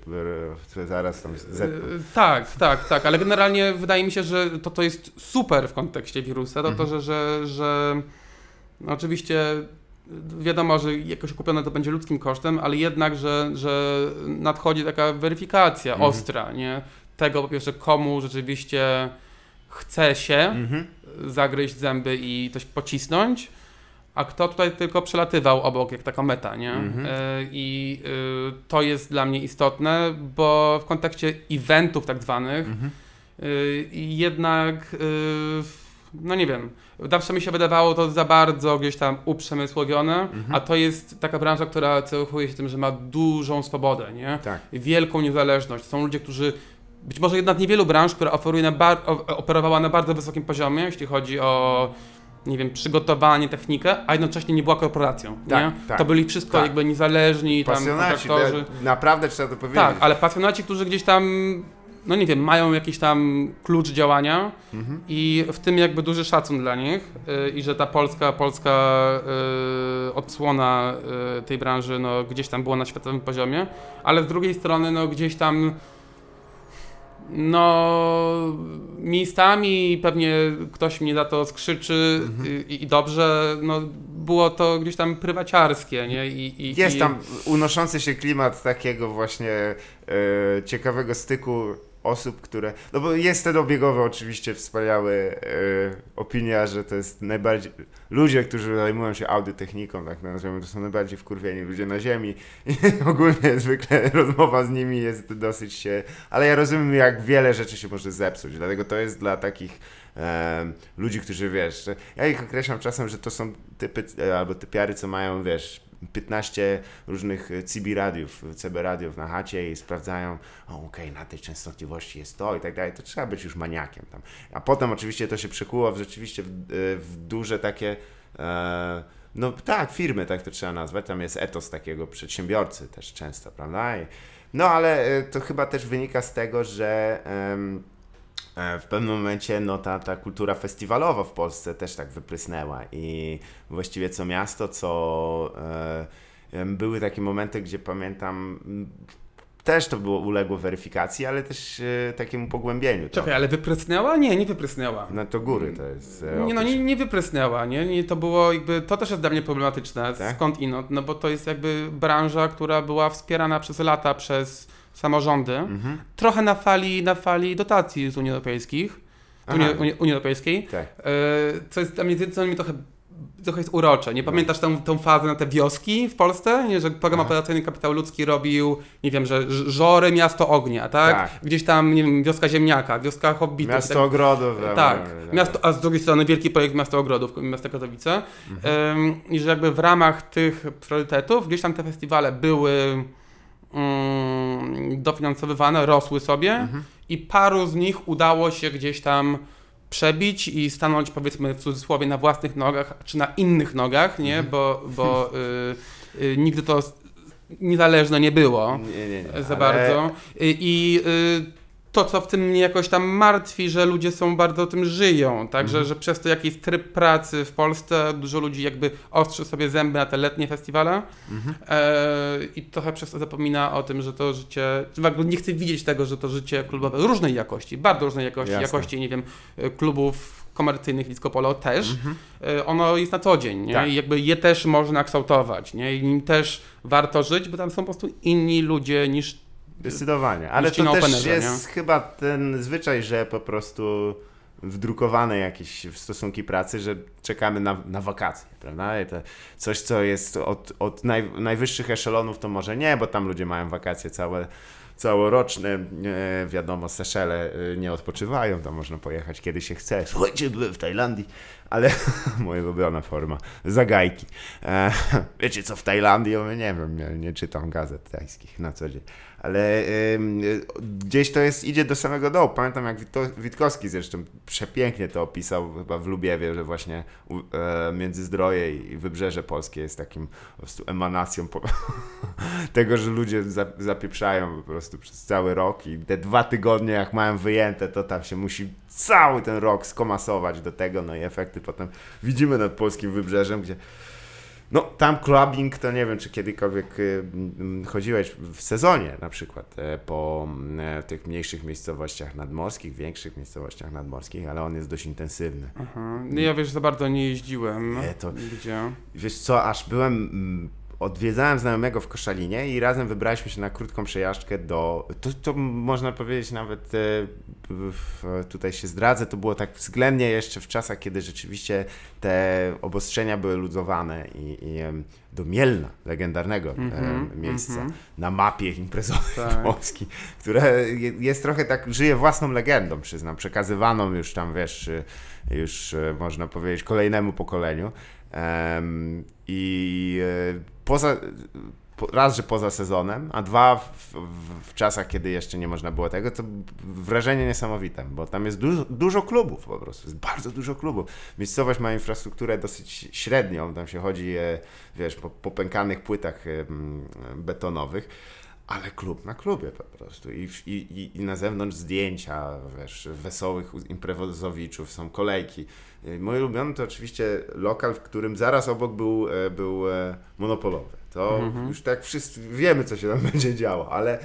które zaraz tam zetną. E, Tak, tak, tak, ale generalnie wydaje mi się, że to, to jest super w kontekście wirusa, to, to że, że, że no oczywiście wiadomo, że jakoś kupione to będzie ludzkim kosztem, ale jednak, że, że nadchodzi taka weryfikacja Mhm. ostra, nie? Tego po pierwsze, komu rzeczywiście chce się Mhm. zagryźć zęby i coś pocisnąć, a kto tutaj tylko przelatywał obok jak taka meta, nie? Mhm. E, I y, to jest dla mnie istotne, bo w kontekście eventów tak zwanych Mhm. y, jednak, y, no nie wiem, zawsze mi się wydawało to za bardzo gdzieś tam uprzemysłowione, Mhm. a to jest taka branża, która cechuje się tym, że ma dużą swobodę, nie? Tak. wielką niezależność. Są ludzie, którzy być może jedna z niewielu branż, która oferuje na bar- operowała na bardzo wysokim poziomie, jeśli chodzi o nie wiem, przygotowanie, technikę, a jednocześnie nie była korporacją. Tak, nie? tak, to byli wszystko tak. jakby niezależni, tam Pasjonaci, kontraktorzy. de- naprawdę trzeba to powiedzieć. Tak, ale pasjonaci, którzy gdzieś tam, no nie wiem, mają jakiś tam klucz działania Mhm. i w tym jakby duży szacun dla nich yy, i że ta polska, polska yy, odsłona yy, tej branży no, gdzieś tam była na światowym poziomie, ale z drugiej strony no gdzieś tam no miejscami pewnie ktoś mnie za to skrzyczy i, i dobrze, no było to gdzieś tam prywaciarskie, nie? I, i, Jest i, tam unoszący się klimat takiego właśnie e, ciekawego styku osób, które. No bo jest ten obiegowy oczywiście wspaniały e, opinia, że to jest najbardziej. Ludzie, którzy zajmują się audiotechniką, tak nazwijmy, to są najbardziej wkurwieni ludzie na ziemi. I ogólnie zwykle rozmowa z nimi jest dosyć się. Ale ja rozumiem, jak wiele rzeczy się może zepsuć. Dlatego to jest dla takich e, ludzi, którzy wiesz. Ja ich określam czasem, że to są typy albo typiary, co mają, wiesz, 15 różnych CB radiów, CB radiów na chacie i sprawdzają, okej, okay, na tej częstotliwości jest to i tak dalej, to trzeba być już maniakiem tam. A potem oczywiście to się przekuło w rzeczywiście w, w duże takie e, no tak, firmy, tak to trzeba nazwać, tam jest etos takiego przedsiębiorcy też często, prawda? I, no ale e, to chyba też wynika z tego, że E, w pewnym momencie no, ta, ta kultura festiwalowa w Polsce też tak wyprysnęła i właściwie co miasto, co e, były takie momenty, gdzie pamiętam też to było uległo weryfikacji, ale też e, takiemu pogłębieniu. Czekaj, to. ale wyprysnęła? Nie, nie wyprysnęła. No to góry to jest. E, nie, no nie, nie wyprysnęła, nie? nie? To było jakby, to też jest dla mnie problematyczne. Tak? Skąd ino? No bo to jest jakby branża, która była wspierana przez lata przez samorządy, mhm. trochę na fali, na fali dotacji z Unii Europejskich, Unii, Unii, Unii Europejskiej, tak. E, co jest dla mnie z trochę trochę jest urocze. Nie no. pamiętasz tą, tą fazę na te wioski w Polsce? Nie, że program Aha. operacyjny Kapitał Ludzki robił, nie wiem, że Żory, Miasto Ognia, tak? tak? Gdzieś tam, nie wiem, Wioska Ziemniaka, Wioska Hobbitów. Miasto tak? Ogrodów. Tak, tak. Miasto, a z drugiej strony wielki projekt Miasto Ogrodów, Miasto Katowice. Mhm. Um, I że jakby w ramach tych priorytetów gdzieś tam te festiwale były um, dofinansowywane, rosły sobie mhm. i paru z nich udało się gdzieś tam przebić i stanąć powiedzmy w cudzysłowie na własnych nogach, czy na innych nogach, nie? Mhm. Bo, bo y, y, nigdy to niezależne nie było nie, nie, nie, za ale... bardzo. I, i y, to, co w tym mnie jakoś tam martwi, że ludzie są bardzo tym żyją, tak, mhm. że, że przez to jakiś tryb pracy w Polsce dużo ludzi jakby ostrzy sobie zęby na te letnie festiwale mhm. e, i trochę przez to zapomina o tym, że to życie, nie chcę widzieć tego, że to życie klubowe różnej jakości, bardzo różnej jakości, Jasne. jakości, nie wiem, klubów komercyjnych disco polo też, mhm. E, ono jest na co dzień, nie? Tak. I jakby je też można kształtować, nie? I nim też warto żyć, bo tam są po prostu inni ludzie niż Zdecydowanie, ale to też openerze, jest nie? chyba ten zwyczaj, że po prostu wdrukowane jakieś stosunki pracy, że czekamy na, na wakacje, prawda? I to coś, co jest od, od naj, najwyższych eszelonów, to może nie, bo tam ludzie mają wakacje całe całoroczne, e, wiadomo, Seszele e, nie odpoczywają, tam można pojechać kiedy się chce. Słuchajcie, byłem w Tajlandii, ale moja ulubiona forma, zagajki. E, wiecie co w Tajlandii? Ja nie wiem, nie, nie czytam gazet tajskich na co dzień ale gdzieś to jest, idzie do samego dołu. Pamiętam jak Witkowski zresztą przepięknie to opisał chyba w Lubiewie, że właśnie e, Międzyzdroje i Wybrzeże Polskie jest takim po prostu emanacją po tego, że ludzie zapieprzają po prostu przez cały rok i te dwa tygodnie jak mają wyjęte, to tam się musi cały ten rok skomasować do tego, no i efekty potem widzimy nad polskim wybrzeżem, gdzie no, tam clubbing to nie wiem, czy kiedykolwiek y, chodziłeś w sezonie na przykład e, po e, tych mniejszych miejscowościach nadmorskich, większych miejscowościach nadmorskich, ale on jest dość intensywny. Aha. No ja wiesz, za bardzo nie jeździłem. Nie, to, Gdzie? Wiesz co, aż byłem odwiedzałem znajomego w Koszalinie i razem wybraliśmy się na krótką przejażdżkę do. To, to można powiedzieć nawet e, tutaj się zdradzę, to było tak względnie jeszcze w czasach, kiedy rzeczywiście te obostrzenia były luzowane i, i do Mielna, legendarnego mm -hmm, miejsca mm -hmm. na mapie imprezowej tak. Polski, które jest trochę tak, żyje własną legendą, przyznam, przekazywaną już tam, wiesz, już e, można powiedzieć kolejnemu pokoleniu. I e, poza, raz, że poza sezonem, a dwa w, w, w, czasach, kiedy jeszcze nie można było tego, to wrażenie niesamowite, bo tam jest dużo, dużo klubów po prostu, jest bardzo dużo klubów. Miejscowość ma infrastrukturę dosyć średnią, tam się chodzi, e, wiesz, po popękanych płytach betonowych, ale klub na klubie po prostu. I, i, i na zewnątrz zdjęcia, wiesz, wesołych imprezowiczów, są kolejki. Y, Mój ulubiony to oczywiście lokal, w którym zaraz obok był, e, był e, monopolowy. To mhm. już tak wszyscy wiemy, co się tam będzie działo, ale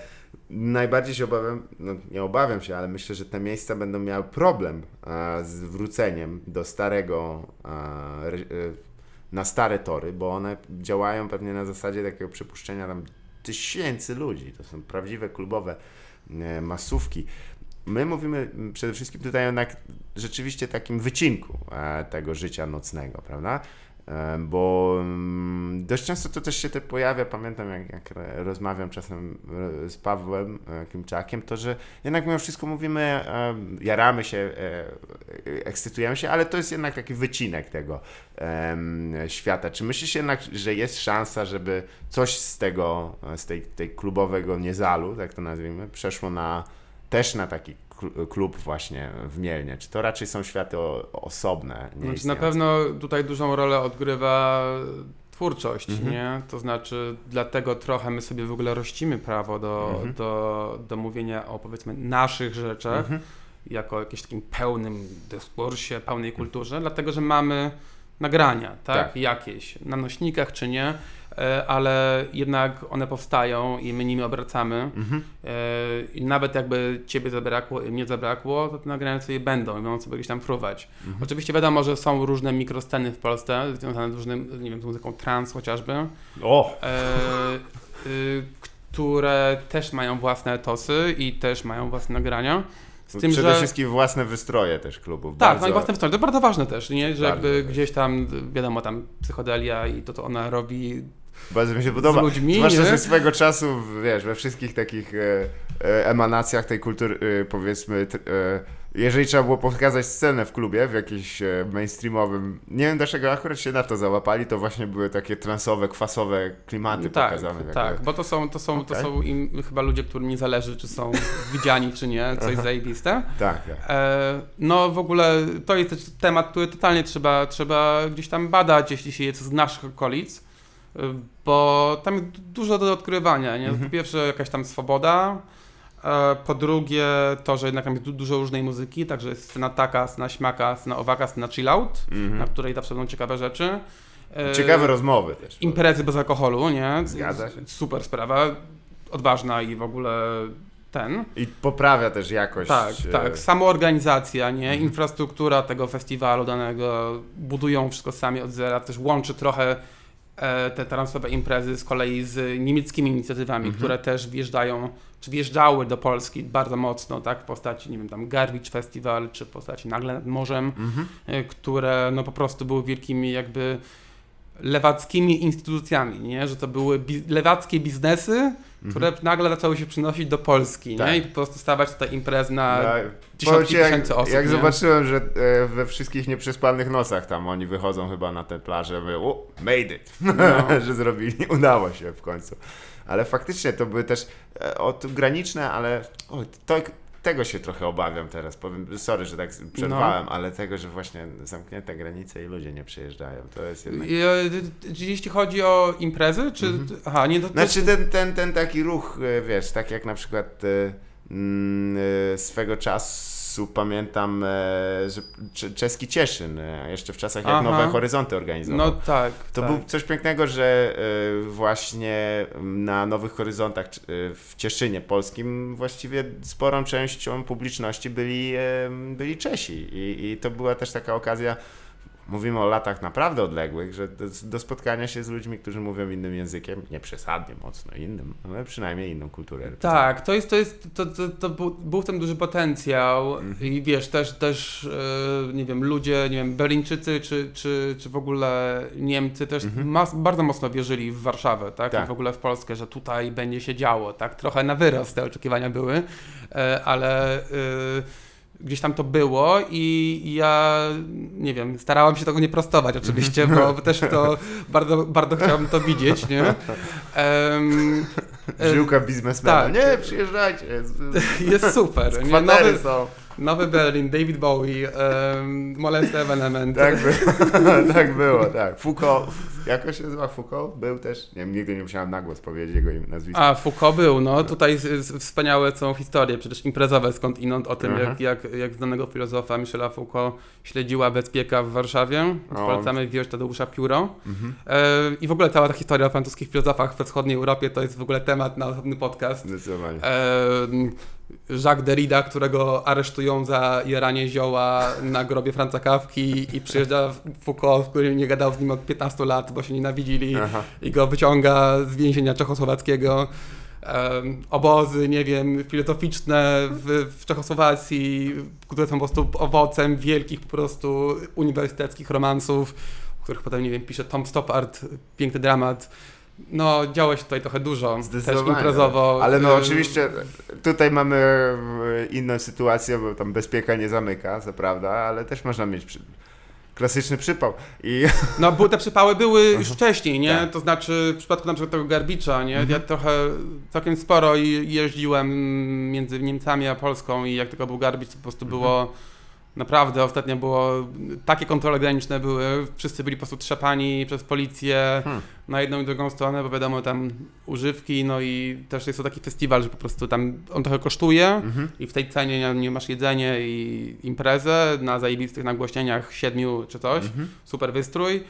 najbardziej się obawiam, no nie obawiam się, ale myślę, że te miejsca będą miały problem z wróceniem do starego, e, na stare tory, bo one działają pewnie na zasadzie takiego przypuszczenia tam tysięcy ludzi. To są prawdziwe klubowe masówki. My mówimy przede wszystkim tutaj jednak rzeczywiście takim wycinku e, tego życia nocnego, prawda? E, bo mm, dość często to też się te pojawia, pamiętam jak, jak rozmawiam czasem e, z Pawłem Klimczakiem, to że jednak mimo wszystko mówimy, jaramy się, ekscytujemy się, ale to jest jednak taki wycinek tego świata. Czy myślisz jednak, że jest szansa, żeby coś z tego, z tej, tej klubowego niezalu, tak to nazwijmy, przeszło na też na taki klub właśnie w Mielnie? Czy to raczej są światy osobne? Znaczy, na pewno tutaj dużą rolę odgrywa twórczość, mhm. nie? To znaczy dlatego trochę my sobie w ogóle rościmy prawo do, mhm. do, do mówienia o powiedzmy naszych rzeczach mhm. jako jakimś takim pełnym dyskursie, pełnej kulturze, dlatego że mamy nagrania, tak? tak? Jakieś na nośnikach czy nie E, ale jednak one powstają i my nimi obracamy. Mhm. E, I nawet jakby ciebie zabrakło i mnie zabrakło, to te nagrania sobie będą i będą sobie gdzieś tam fruwać. Mhm. Oczywiście wiadomo, że są różne mikrosceny w Polsce, związane z różnym, nie wiem, z muzyką trans chociażby. O! E, y, które też mają własne tosy i też mają własne nagrania. Z tym, Przede że... wszystkim własne wystroje też klubów. Tak, bardzo... no i własne wystroje. To bardzo ważne też, nie? że jakby gdzieś tam, wiadomo, tam psychodelia i to, co ona robi bardzo mi się podoba. Z ludźmi, Zwłaszcza, że swego czasu, wiesz, we wszystkich takich e, e, emanacjach tej kultury, e, powiedzmy, t, e, jeżeli trzeba było pokazać scenę w klubie, w jakimś e, mainstreamowym, nie wiem dlaczego akurat się na to załapali, to właśnie były takie transowe, kwasowe klimaty tak, pokazane. Tak, bo to są, to są, okay. to są im, chyba ludzie, którym nie zależy, czy są widziani, czy nie, coś zajebiste. Tak, tak. E, no w ogóle to jest temat, który totalnie trzeba, trzeba gdzieś tam badać, jeśli się jest z naszych okolic bo tam jest dużo do odkrywania. Nie? Mhm. Po pierwsze, jakaś tam swoboda. E, po drugie, to, że jednak tam jest dużo różnej muzyki, także jest scena taka, scena śmaka, scena owaka, scena chillout, mhm. na której zawsze będą ciekawe rzeczy. E, ciekawe rozmowy też. Imprezy bez alkoholu, nie? Zgadza się. Super sprawa, odważna i w ogóle ten. I poprawia też jakość. Tak, e, tak. Samoorganizacja, nie? Mhm. Infrastruktura tego festiwalu danego, budują wszystko sami od zera, też łączy trochę te transowe imprezy z kolei z niemieckimi inicjatywami, mhm. które też wjeżdżają, czy wjeżdżały do Polski bardzo mocno, tak, w postaci, nie wiem, tam Garwicz Festival, czy w postaci Nagle nad Morzem, mhm. E, które no po prostu były wielkimi jakby lewackimi instytucjami, nie? że to były bi lewackie biznesy, mhm. które nagle zaczęły się przynosić do Polski tak. nie? i po prostu stawać tutaj imprez na no, dziesiątki tysięcy osób. Jak nie? zobaczyłem, że e, we wszystkich nieprzespanych nosach tam oni wychodzą chyba na tę plażę, mówię, o, made it, no. że zrobili, udało się w końcu. Ale faktycznie to były też e, od graniczne, ale o, to, tego się trochę obawiam teraz. Powiem, sorry, że tak przerwałem, no. ale tego, że właśnie zamknięte granice i ludzie nie przyjeżdżają. To jest jednak... Jeśli chodzi o imprezy, czy... Mhm. Aha, nie... To... Znaczy ten, ten, ten taki ruch, e, wiesz, tak jak na przykład e, mm, e, swego czasu pamiętam, e, że czeski Cieszyn, e, jeszcze w czasach jak Aha. Nowe Horyzonty organizował. No tak. To tak. był coś pięknego, że e, właśnie na Nowych Horyzontach w Cieszynie polskim właściwie sporą częścią publiczności byli, byli Czesi I, i to była też taka okazja mówimy o latach naprawdę odległych, że do, do, spotkania się z ludźmi, którzy mówią innym językiem, nie przesadnie mocno innym, ale przynajmniej inną kulturę. Tak, to jest, to jest, to, to, to był, był w tym duży potencjał i wiesz, też, też yy, nie wiem, ludzie, nie wiem, Berlińczycy czy, czy, czy w ogóle Niemcy też mhm. mas, bardzo mocno wierzyli w Warszawę, tak? tak, I w ogóle w Polskę, że tutaj będzie się działo, tak? Trochę na wyrost te oczekiwania były, yy, ale... Yy, gdzieś tam to było i ja, nie wiem, starałam się tego nie prostować oczywiście, bo też to bardzo, bardzo chciałam to widzieć, nie? Um, Żyłka biznesmena. Tak. Nie, przyjeżdżajcie. Jest super. Nie? Nowy, są. Nowy Berlin, David Bowie, um, Molest Evenement. Tak, by, tak było, tak. Foucault, jak się nazywa Foucault? Był też? Nie wiem, nigdy nie musiałem na głos powiedzieć jego nazwisko. A, Foucault był, no. Tutaj wspaniałe są historie, przecież imprezowe skąd inąd o tym, jak, jak, jak znanego filozofa Michela Foucault śledziła bezpieka w Warszawie. Polecamy wziąć Tadeusza Pióro. Mhm. E, I w ogóle cała ta historia o francuskich filozofach we wschodniej Europie to jest w ogóle temat na osobny podcast. Zdecydowanie. E, Jacques Derrida, którego aresztują za jaranie zioła na grobie Franca Kawki i przyjeżdża Foucault, który nie gadał z nim od 15 lat, bo się nienawidzili Aha. i go wyciąga z więzienia czechosłowackiego. em, obozy, nie wiem, filozoficzne w, w Czechosłowacji, które są po prostu owocem wielkich po prostu uniwersyteckich romansów, których potem, nie wiem, pisze Tom Stoppard, piękny dramat. No, działo się tutaj trochę dużo, też Zdecydowanie. imprezowo. Ale no y, oczywiście tutaj mamy e, inną sytuację, bo tam bezpieka nie zamyka, co prawda, ale też można mieć przy... klasyczny przypał. I No, bo te przypały były już wcześniej, nie? Tak. To znaczy w przypadku na przykład tego Garbicza, nie? Mhm. Ja trochę, całkiem sporo jeździłem między Niemcami a Polską i jak tylko był Garbicz, to po prostu Mhm. było naprawdę, ostatnio było, takie kontrole graniczne były, wszyscy byli po prostu trzepani przez policję Hmm. na jedną i drugą stronę, bo wiadomo, tam używki, no i też jest to taki festiwal, że po prostu tam on trochę kosztuje, Mhm. i w tej cenie nie, masz jedzenie i imprezę na zajebistych nagłośnieniach siedmiu czy coś, Mhm. super wystrój,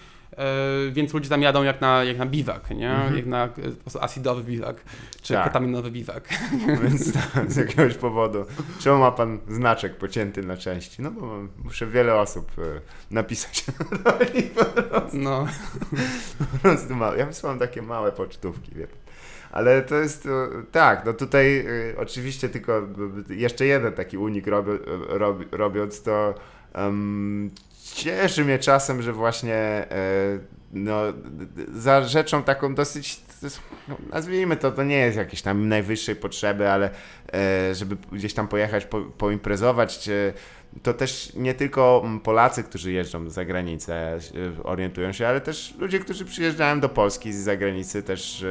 więc ludzie tam jadą jak na, jak na biwak, nie? Mhm. Jak na e, acidowy biwak, czy Tak. ketaminowy biwak. Więc z jakiegoś powodu. Czemu ma pan znaczek pocięty na części? No bo muszę wiele osób e, napisać. No, po prostu małe. Ja wysyłam takie małe pocztówki, wie. Ale to jest, e, tak, no tutaj e, oczywiście tylko e, jeszcze jeden taki unik robi, robi, robiąc to em, cieszy mnie czasem, że właśnie e, no, za rzeczą taką dosyć, no, nazwijmy to, to nie jest jakieś tam najwyższej potrzeby, ale e, żeby gdzieś tam pojechać, po, poimprezować, to też nie tylko Polacy, którzy jeżdżą za granicę, e, orientują się, ale też ludzie, którzy przyjeżdżają do Polski z zagranicy, też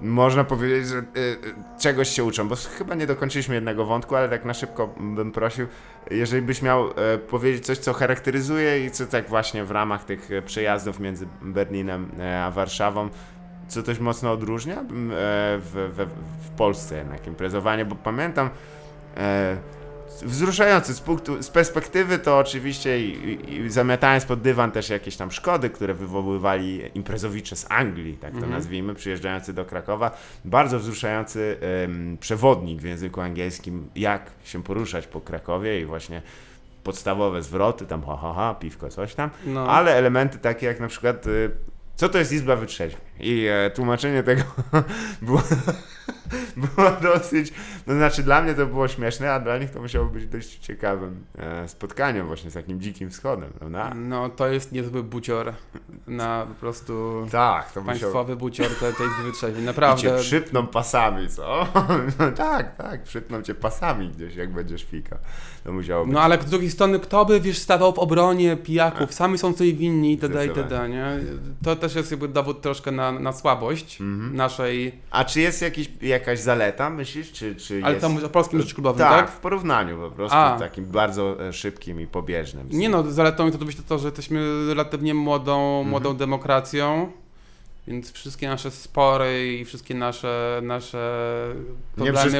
można powiedzieć, że czegoś się uczą, bo chyba nie dokończyliśmy jednego wątku, ale tak na szybko bym prosił, jeżeli byś miał e, powiedzieć coś, co charakteryzuje i co tak właśnie w ramach tych e, przejazdów między Berlinem e, a Warszawą, co coś mocno odróżnia e, w, w, w Polsce jednak imprezowanie, bo pamiętam wzruszający z punktu, z perspektywy to oczywiście i, i, zamiatając pod dywan też jakieś tam szkody, które wywoływali imprezowicze z Anglii, tak to Mhm. nazwijmy, przyjeżdżający do Krakowa. Bardzo wzruszający em, przewodnik w języku angielskim, jak się poruszać po Krakowie i właśnie podstawowe zwroty, tam ha, ha, ha, piwko, coś tam, no. ale elementy takie jak na przykład y, co to jest Izba Wytrzeźwień i e, tłumaczenie tego było, było dosyć, no znaczy dla mnie to było śmieszne, a dla nich to musiało być dość ciekawym e, spotkaniem właśnie z takim dzikim wschodem, prawda? no to jest niezły bucior na po prostu Tak, to państwowy bucior tej, tej wytrzeźwień, I cię naprawdę. przypną pasami, co? No tak, tak, przypną cię pasami gdzieś, jak będziesz fika. To musiało być. No ale z drugiej strony, kto by wiesz, stawał w obronie pijaków, sami są sobie winni itd. itd. Nie? To też jest jakby dowód troszkę na, na słabość Mhm. naszej, A czy jest jakiś, jakaś zaleta, myślisz? Czy, czy ale jest... to mówisz o polskim życiu klubowym, tak, tak? w porównaniu po prostu A. takim bardzo e, szybkim i pobieżnym. Nie no, zaletą jest oczywiście to, że jesteśmy relatywnie młodą, młodą Mhm. demokracją, więc wszystkie nasze spory i wszystkie nasze, nasze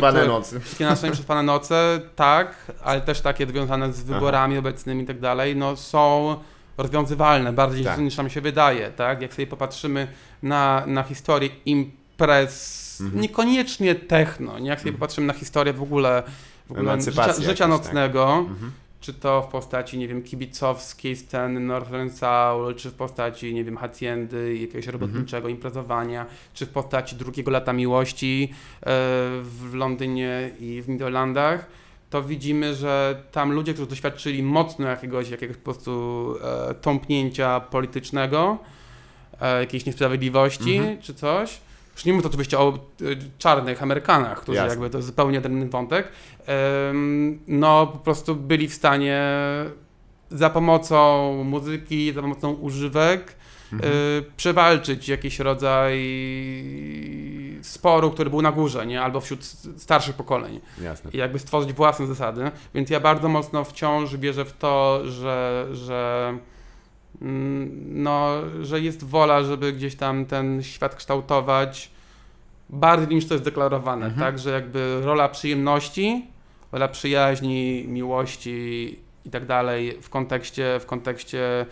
problemy, nocy. Wszystkie nasze nieprzespane noce, tak, ale też takie związane z wyborami obecnymi i tak dalej, no są rozwiązywalne bardziej Tak. niż nam się wydaje, tak? Jak sobie popatrzymy na, na historię imprez, Mhm. niekoniecznie techno, nie? Jak sobie Mhm. popatrzymy na historię w ogóle, w ogóle życia, życia tak. nocnego, Mhm. czy to w postaci, nie wiem, kibicowskiej sceny Northern Soul, czy w postaci, nie wiem, haciendy, jakiegoś Mhm. robotniczego imprezowania, czy w postaci drugiego lata miłości e, w Londynie i w Midlandach, to widzimy, że tam ludzie, którzy doświadczyli mocno jakiegoś, jakiegoś po prostu e, tąpnięcia politycznego, e, jakiejś niesprawiedliwości, Mhm. czy coś, już nie mówię oczywiście o e, czarnych Amerykanach, którzy Jasne. jakby to jest zupełnie odrębny wątek, no po prostu byli w stanie za pomocą muzyki, za pomocą używek Mhm. e, przewalczyć jakiś rodzaj sporu, który był na górze, nie? albo wśród starszych pokoleń Jasne. i jakby stworzyć własne zasady. Więc ja bardzo mocno wciąż wierzę w to, że, że, mm, no, że jest wola, żeby gdzieś tam ten świat kształtować bardziej niż to jest deklarowane, Mhm. tak? Że jakby rola przyjemności, rola przyjaźni, miłości i tak dalej w kontekście, w kontekście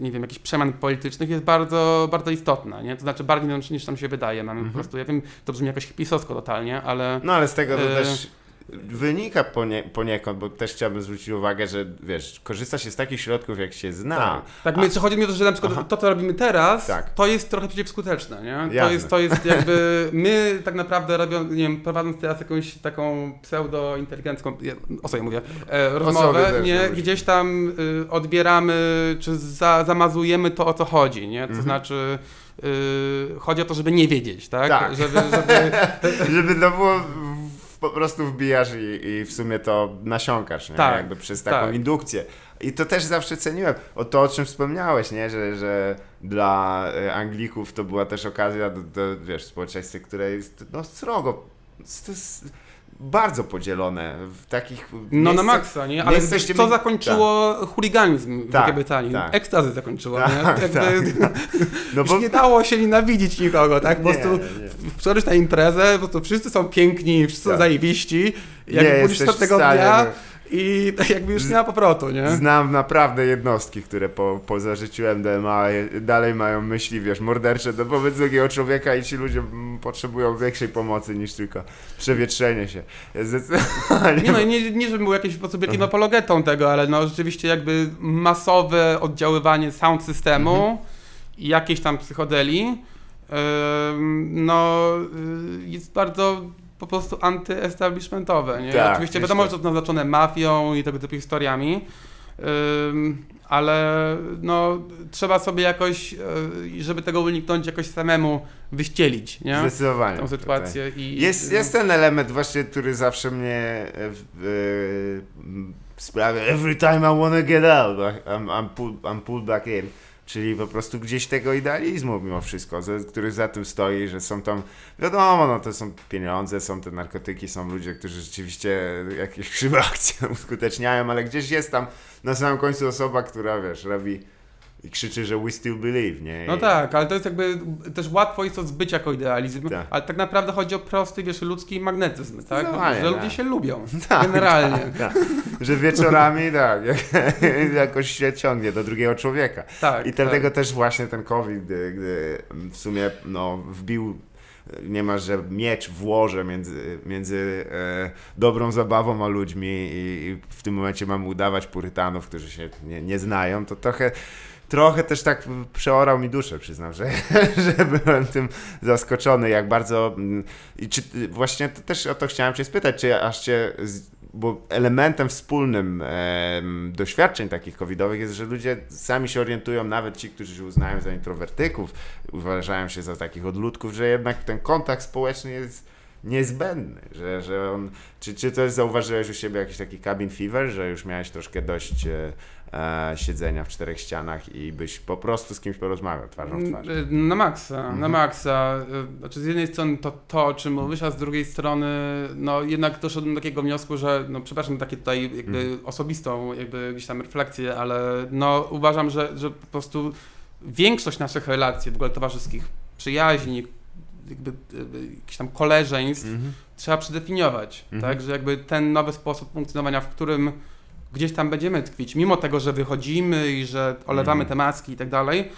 nie wiem, jakichś przemian politycznych jest bardzo, bardzo istotna, nie? To znaczy bardziej niż, niż nam się wydaje. Mamy Mhm. po prostu, ja wiem, to brzmi jakoś pisowsko totalnie, ale No ale z tego to E, też wynika ponie, poniekąd, bo też chciałbym zwrócić uwagę, że wiesz, korzysta się z takich środków, jak się zna. Tak, tak my, chodzi mi o to, że na przykład Aha. to, co robimy teraz, Tak. to jest trochę przeciwskuteczne, nie? To jest, to jest jakby, my tak naprawdę robiąc, nie wiem, prowadząc teraz jakąś taką pseudo-inteligencką, o sobie mówię, e, rozmowę, nie? Gdzieś tam y, odbieramy, czy za, zamazujemy to, o co chodzi, nie? To Mhm. znaczy, y, chodzi o to, żeby nie wiedzieć, tak? Tak. Żeby, żeby, Żeby to było po prostu wbijasz i, i w sumie to nasiąkasz, nie? Tak, Jakby przez taką tak. indukcję. I to też zawsze ceniłem. O to, o czym wspomniałeś, nie? Że, że dla e, Anglików to była też okazja do, do wiesz, społeczeństwa, które jest no srogo, bardzo podzielone w takich no na maksa, nie? Ale co zakończyło chuliganizm w Tak, Wielkiej Brytanii? tak. Ekstazy zakończyło, Tak, nie? Jakby, No Już nie dało się nienawidzić nikogo, tak? Po Nie, prostu nie. przychodzisz na imprezę, po prostu wszyscy są piękni, wszyscy są Tak. zajebiści, jak Nie budzisz jesteś się w tego stanie, dnia no. I tak jakby już nie ma powrotu, nie? Znam naprawdę jednostki, które po, po zażyciu MDMA dalej mają myśli, wiesz, mordercze do wobec drugiego człowieka i ci ludzie potrzebują większej pomocy niż tylko przewietrzenie się. Zdecydowanie. Nie no, nie, nie żebym był jakimś po prostu Mhm. apologetą tego, ale no rzeczywiście jakby masowe oddziaływanie sound systemu Mhm. i jakiejś tam psychodelii ym, no y, jest bardzo po prostu antyestablishmentowe, nie? Tak, Oczywiście wiadomo, że to naznaczone mafią i tego typu historiami, ym, ale no trzeba sobie jakoś, y, żeby tego uniknąć, jakoś samemu wyścielić, nie? Zdecydowanie. Tą sytuację i... Jest, jest ten element właśnie, który zawsze mnie e, e, sprawia every time I wanna get out, I'm, I'm, pulled, I'm pulled back in. Czyli po prostu gdzieś tego idealizmu mimo wszystko, za- który za tym stoi, że są tam, wiadomo, no to są pieniądze, są te narkotyki, są ludzie, którzy rzeczywiście jakieś krzywe akcje uskuteczniają, ale gdzieś jest tam na samym końcu osoba, która, wiesz, robi i krzyczy, że we still believe, nie? No I- tak, ale to jest jakby też łatwo jest to zbyć jako idealizm, Tak. ale tak naprawdę chodzi o prosty, wiesz, ludzki magnetyzm, tak? Zdecydowanie, Że tak. ludzie się lubią, Tak, generalnie. Tak, tak. Że wieczorami tak, jak, jakoś się ciągnie do drugiego człowieka. Tak, I dlatego też właśnie ten COVID, gdy, gdy w sumie no, wbił niemalże miecz w łoże między, między e, dobrą zabawą a ludźmi i, i w tym momencie mamy udawać purytanów, którzy się nie, nie znają, to trochę trochę też tak przeorał mi duszę, przyznam, że, że byłem tym zaskoczony, jak bardzo mm, i czy właśnie to też o to chciałem cię spytać, czy aż cię bo elementem wspólnym em, doświadczeń takich covidowych jest, że ludzie sami się orientują, nawet ci, którzy się uznają za introwertyków, uważają się za takich odludków, że jednak ten kontakt społeczny jest niezbędny, że, że on, czy, czy też zauważyłeś u siebie jakiś taki cabin fever, że już miałeś troszkę dość e, e, siedzenia w czterech ścianach i byś po prostu z kimś porozmawiał twarzą w twarz. Na maksa, na Mhm. maksa. Y, Znaczy z jednej strony to to, o czym mówisz, a z drugiej strony no jednak doszedłem do takiego wniosku, że no przepraszam takie tutaj jakby Mhm. osobistą jakby gdzieś tam refleksję, ale no uważam, że, że po prostu większość naszych relacji w ogóle towarzyskich, przyjaźni, jakby jakichś tam koleżeństw Mhm. trzeba przedefiniować, Mhm. tak, że jakby ten nowy sposób funkcjonowania, w którym gdzieś tam będziemy tkwić, mimo tego, że wychodzimy i że olewamy Mhm. te maski i tak dalej,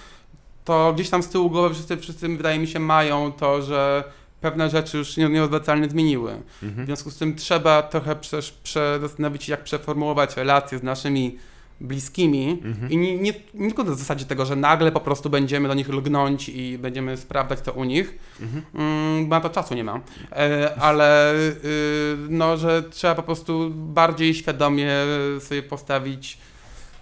to gdzieś tam z tyłu głowy wszyscy, wszyscy wydaje mi się mają to, że pewne rzeczy już nie- nieodwracalnie zmieniły. W Mhm. związku z tym trzeba trochę przesz, prze, zastanowić się, jak przeformułować relacje z naszymi bliskimi Mhm. i nie, nie, nie tylko na zasadzie tego, że nagle po prostu będziemy do nich lgnąć i będziemy sprawdzać to u nich, Mhm. Mm, bo na to czasu nie mam, e, ale y, no, że trzeba po prostu bardziej świadomie sobie postawić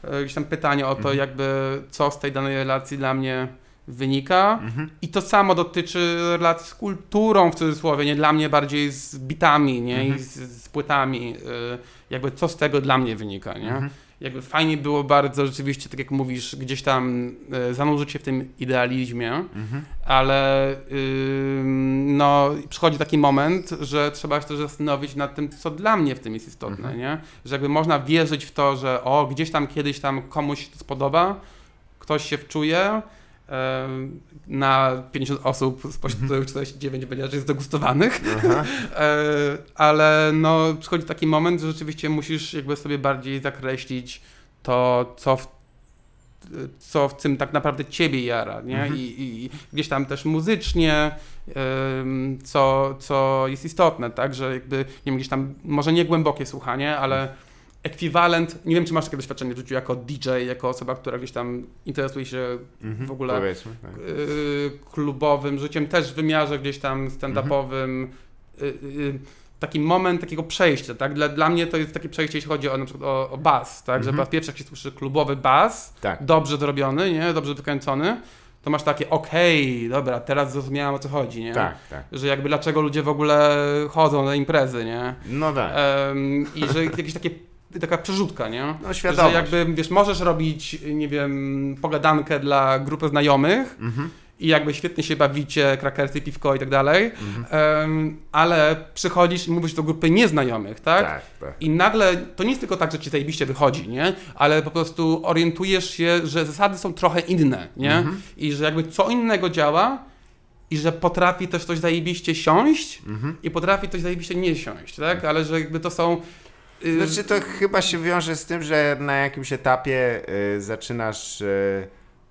e, gdzieś tam pytanie o to, Mhm. jakby co z tej danej relacji dla mnie wynika. Mhm. I to samo dotyczy relacji z kulturą w cudzysłowie, nie dla mnie bardziej z bitami, nie? Mhm. I z, z płytami. y, Jakby co z tego dla mnie wynika, nie? Jakby fajnie było bardzo rzeczywiście, tak jak mówisz, gdzieś tam y, zanurzyć się w tym idealizmie, Mhm. ale no, przychodzi taki moment, że trzeba się też zastanowić nad tym, co dla mnie w tym jest istotne, Mhm. nie? Że jakby można wierzyć w to, że o, gdzieś tam kiedyś tam komuś się to spodoba, ktoś się wczuje, na 50 osób, spośród których 49 będzie raczej zdegustowanych. E, ale no przychodzi taki moment, że rzeczywiście musisz jakby sobie bardziej zakreślić to, co w co w tym tak naprawdę ciebie jara, nie? Mhm. I, I gdzieś tam też muzycznie, ym, co, co jest istotne, tak? Że jakby, nie wiem, gdzieś tam, może nie głębokie słuchanie, ale ekwiwalent, nie wiem, czy masz takie doświadczenie w życiu jako DJ, jako osoba, która gdzieś tam interesuje się Mhm, w ogóle. Tak. y, klubowym życiem, też w wymiarze gdzieś tam stand-upowym. Y, taki moment takiego przejścia, tak? Dla, dla mnie to jest takie przejście, jeśli chodzi o, na przykład o, o bas, tak? Że Mhm. po raz pierwszy jak się słyszy klubowy bas, Tak. dobrze zrobiony, nie? Dobrze wykręcony, to masz takie, okej, dobra, teraz zrozumiałem o co chodzi, nie? Tak, tak. Że jakby dlaczego ludzie w ogóle chodzą na imprezy, nie? No tak. Em, I że jakieś takie, taka przerzutka, nie? No świadomość. Że jakby, wiesz, możesz robić, nie wiem, pogadankę dla grupy znajomych Mhm. i jakby świetnie się bawicie, krakersy, piwko i tak dalej, Mhm. em, ale przychodzisz i mówisz do grupy nieznajomych, tak? Tak, tak. I nagle, to nie jest tylko tak, że ci zajebiście wychodzi, nie? Ale po prostu orientujesz się, że zasady są trochę inne, nie? Mhm. I że jakby co innego działa i że potrafi też coś zajebiście siąść Mhm. i potrafi coś zajebiście nie siąść, tak? Ale że jakby to są... Znaczy to chyba się wiąże z tym, że na jakimś etapie y, zaczynasz y,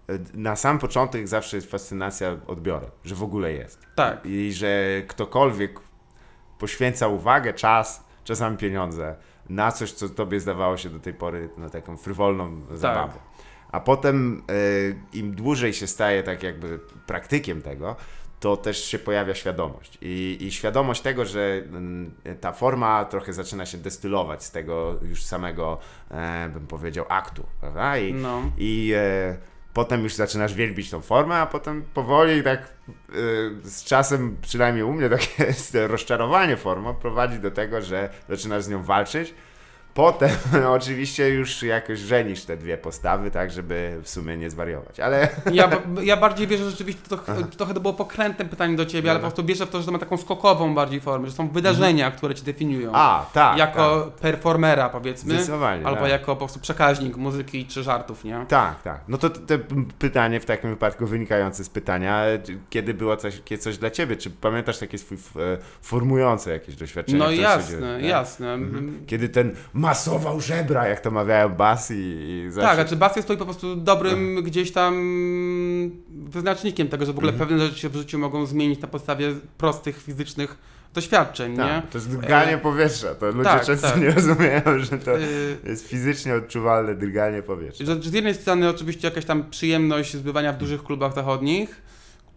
y, na sam początek zawsze jest fascynacja odbiorem, że w ogóle jest. Tak. I że ktokolwiek poświęca uwagę, czas, czasami pieniądze na coś, co tobie zdawało się do tej pory na taką frywolną zabawą. A potem y, im dłużej się staje tak jakby praktykiem tego, to też się pojawia świadomość. I, i świadomość tego, że mm, ta forma trochę zaczyna się destylować z tego już samego, e, bym powiedział, aktu, prawda? I, No. i e, potem już zaczynasz wielbić tą formę, a potem powoli tak e, z czasem, przynajmniej u mnie takie rozczarowanie formą prowadzi do tego, że zaczynasz z nią walczyć. Potem oczywiście już jakoś żenisz te dwie postawy, tak, żeby w sumie nie zwariować. Ale Ja, ja bardziej wierzę, że rzeczywiście to, trochę to było pokrętne pytanie do ciebie, ale po Dobra. prostu wierzę w to, że to ma taką skokową bardziej formę, że są wydarzenia, które ci definiują. a, tak. jako tak. performera powiedzmy, Zdecydowanie. albo tak. jako po prostu przekaźnik muzyki czy żartów, nie? Tak, tak. No to te pytanie w takim wypadku wynikające z pytania, kiedy było coś, kiedy coś dla ciebie? Czy pamiętasz takie swój e, formujące jakieś doświadczenie? No jasne, się dzieje, tak? jasne. Kiedy ten masował żebra, jak to mawiają bas i, i Tak, zawsze... znaczy bas jest tutaj po prostu dobrym gdzieś tam wyznacznikiem tego, że w ogóle Mhm. pewne rzeczy się w życiu mogą zmienić na podstawie prostych fizycznych doświadczeń, nie? tak, to jest drganie E, powietrza. To ludzie tak, często tak. nie rozumieją, że to Y, jest fizycznie odczuwalne drganie powietrza. Że, z jednej strony oczywiście jakaś tam przyjemność z bywania w dużych klubach zachodnich,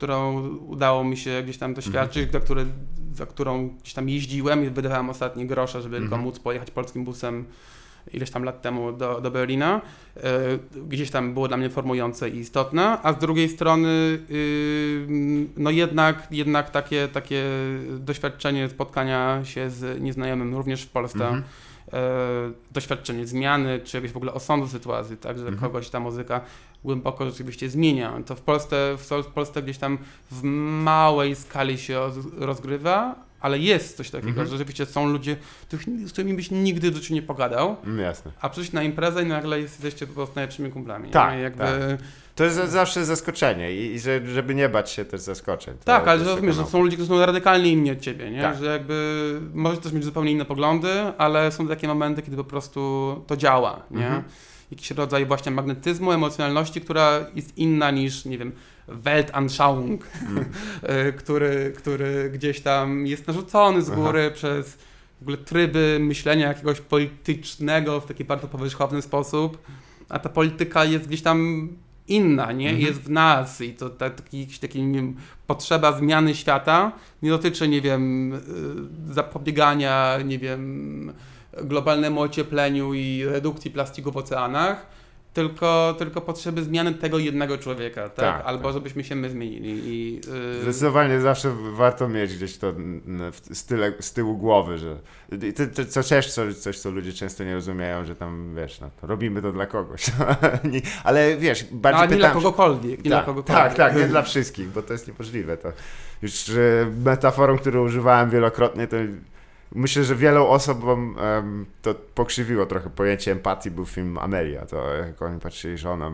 którą udało mi się gdzieś tam doświadczyć, Mhm. za, które, za którą gdzieś tam jeździłem i wydawałem ostatnie grosze, żeby tylko Mhm. móc pojechać polskim busem ileś tam lat temu do, do Berlina. E, gdzieś tam było dla mnie formujące i istotne, a z drugiej strony y, no jednak, jednak takie, takie doświadczenie spotkania się z nieznajomym również w Polsce Mhm. e, doświadczenie zmiany, czy jakiegoś w ogóle osądu sytuacji, tak, że Mhm. kogoś ta muzyka głęboko rzeczywiście zmienia. To w Polsce, w, Polsce gdzieś tam w małej skali się roz- rozgrywa, ale jest coś takiego, Mhm. że rzeczywiście są ludzie, z którymi byś nigdy w życiu nie pogadał, Mm, Jasne. a przyjść na imprezę i nagle jesteście po prostu najlepszymi kumplami. Tak, nie? Jakby, tak. To jest za- zawsze zaskoczenie i, i że, żeby nie bać się też zaskoczeń. Tak, ale rozumiesz, że są ludzie, którzy są radykalnie inni od ciebie, nie? Tak. Że jakby możesz też mieć zupełnie inne poglądy, ale są takie momenty, kiedy po prostu to działa, nie? Mhm. Jakiś rodzaj właśnie magnetyzmu, emocjonalności, która jest inna niż, nie wiem, Weltanschauung, Mm. y, który, który gdzieś tam jest narzucony z Aha. góry przez w ogóle tryby myślenia jakiegoś politycznego w taki bardzo powierzchowny sposób, a ta polityka jest gdzieś tam inna, nie? Mhm. Jest w nas i to ta, taki, jakiś taki, nie wiem, potrzeba zmiany świata nie dotyczy, nie wiem, y, zapobiegania, nie wiem, globalnemu ociepleniu i redukcji plastiku w oceanach, tylko, tylko potrzeby zmiany tego jednego człowieka, tak? Tak, Albo tak. żebyśmy się my zmienili. I, y, Zdecydowanie zawsze warto mieć gdzieś to z, tyle, z tyłu głowy, że to, to, to też coś, coś, co ludzie często nie rozumieją, że tam, wiesz, no, robimy to dla kogoś. Ale wiesz, bardziej ale nie dla pytam kogokolwiek, nie dla tak, kogokolwiek. tak, tak, nie dla wszystkich, bo to jest niemożliwe. To już metaforą, którą używałem wielokrotnie, to myślę, że wielu osobom em, to pokrzywiło trochę pojęcie empatii, był film Amelia, to jak oni patrzyli, że ona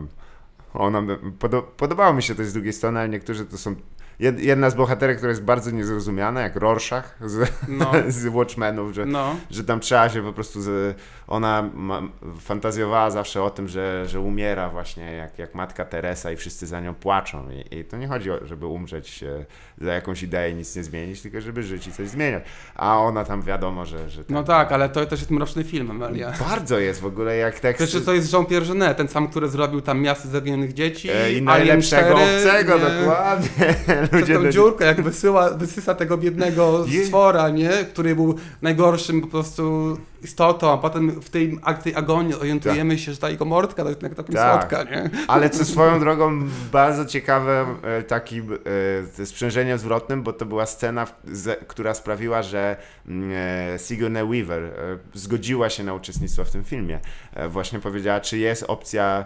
Ona, podo, podobało mi się to z drugiej strony, ale niektórzy to są jedna z bohaterek, która jest bardzo niezrozumiana, jak Rorschach z, No. z Watchmenów, że, No. że tam trzeba się po prostu, z, ona ma, fantazjowała zawsze o tym, że, że umiera właśnie jak, jak matka Teresa i wszyscy za nią płaczą i, i to nie chodzi o, żeby umrzeć e, za jakąś ideę i nic nie zmienić, tylko żeby żyć i coś zmieniać, a ona tam wiadomo, że... że No tak, ale to też jest mroczny film, Amelia. Bardzo jest w ogóle jak tekst... Przecież to jest Jean-Pierre Genet, ten sam, który zrobił tam Miasto Zaginionych Dzieci, E, I Alien najlepszego 4, obcego, nie? dokładnie. Przez tą dziurkę, jak wysyła, wysysa tego biednego stwora, nie? Który był najgorszym po prostu istotą, a potem w tej akcji agonii orientujemy się, że ta jego mordka to jest jednak takim Tak. słodka, nie? Ale co swoją drogą bardzo ciekawe takim e, sprzężeniem zwrotnym, bo to była scena, z- która sprawiła, że mm, e, Sigourney Weaver e, zgodziła się na uczestnictwo w tym filmie. E, Właśnie powiedziała, czy jest opcja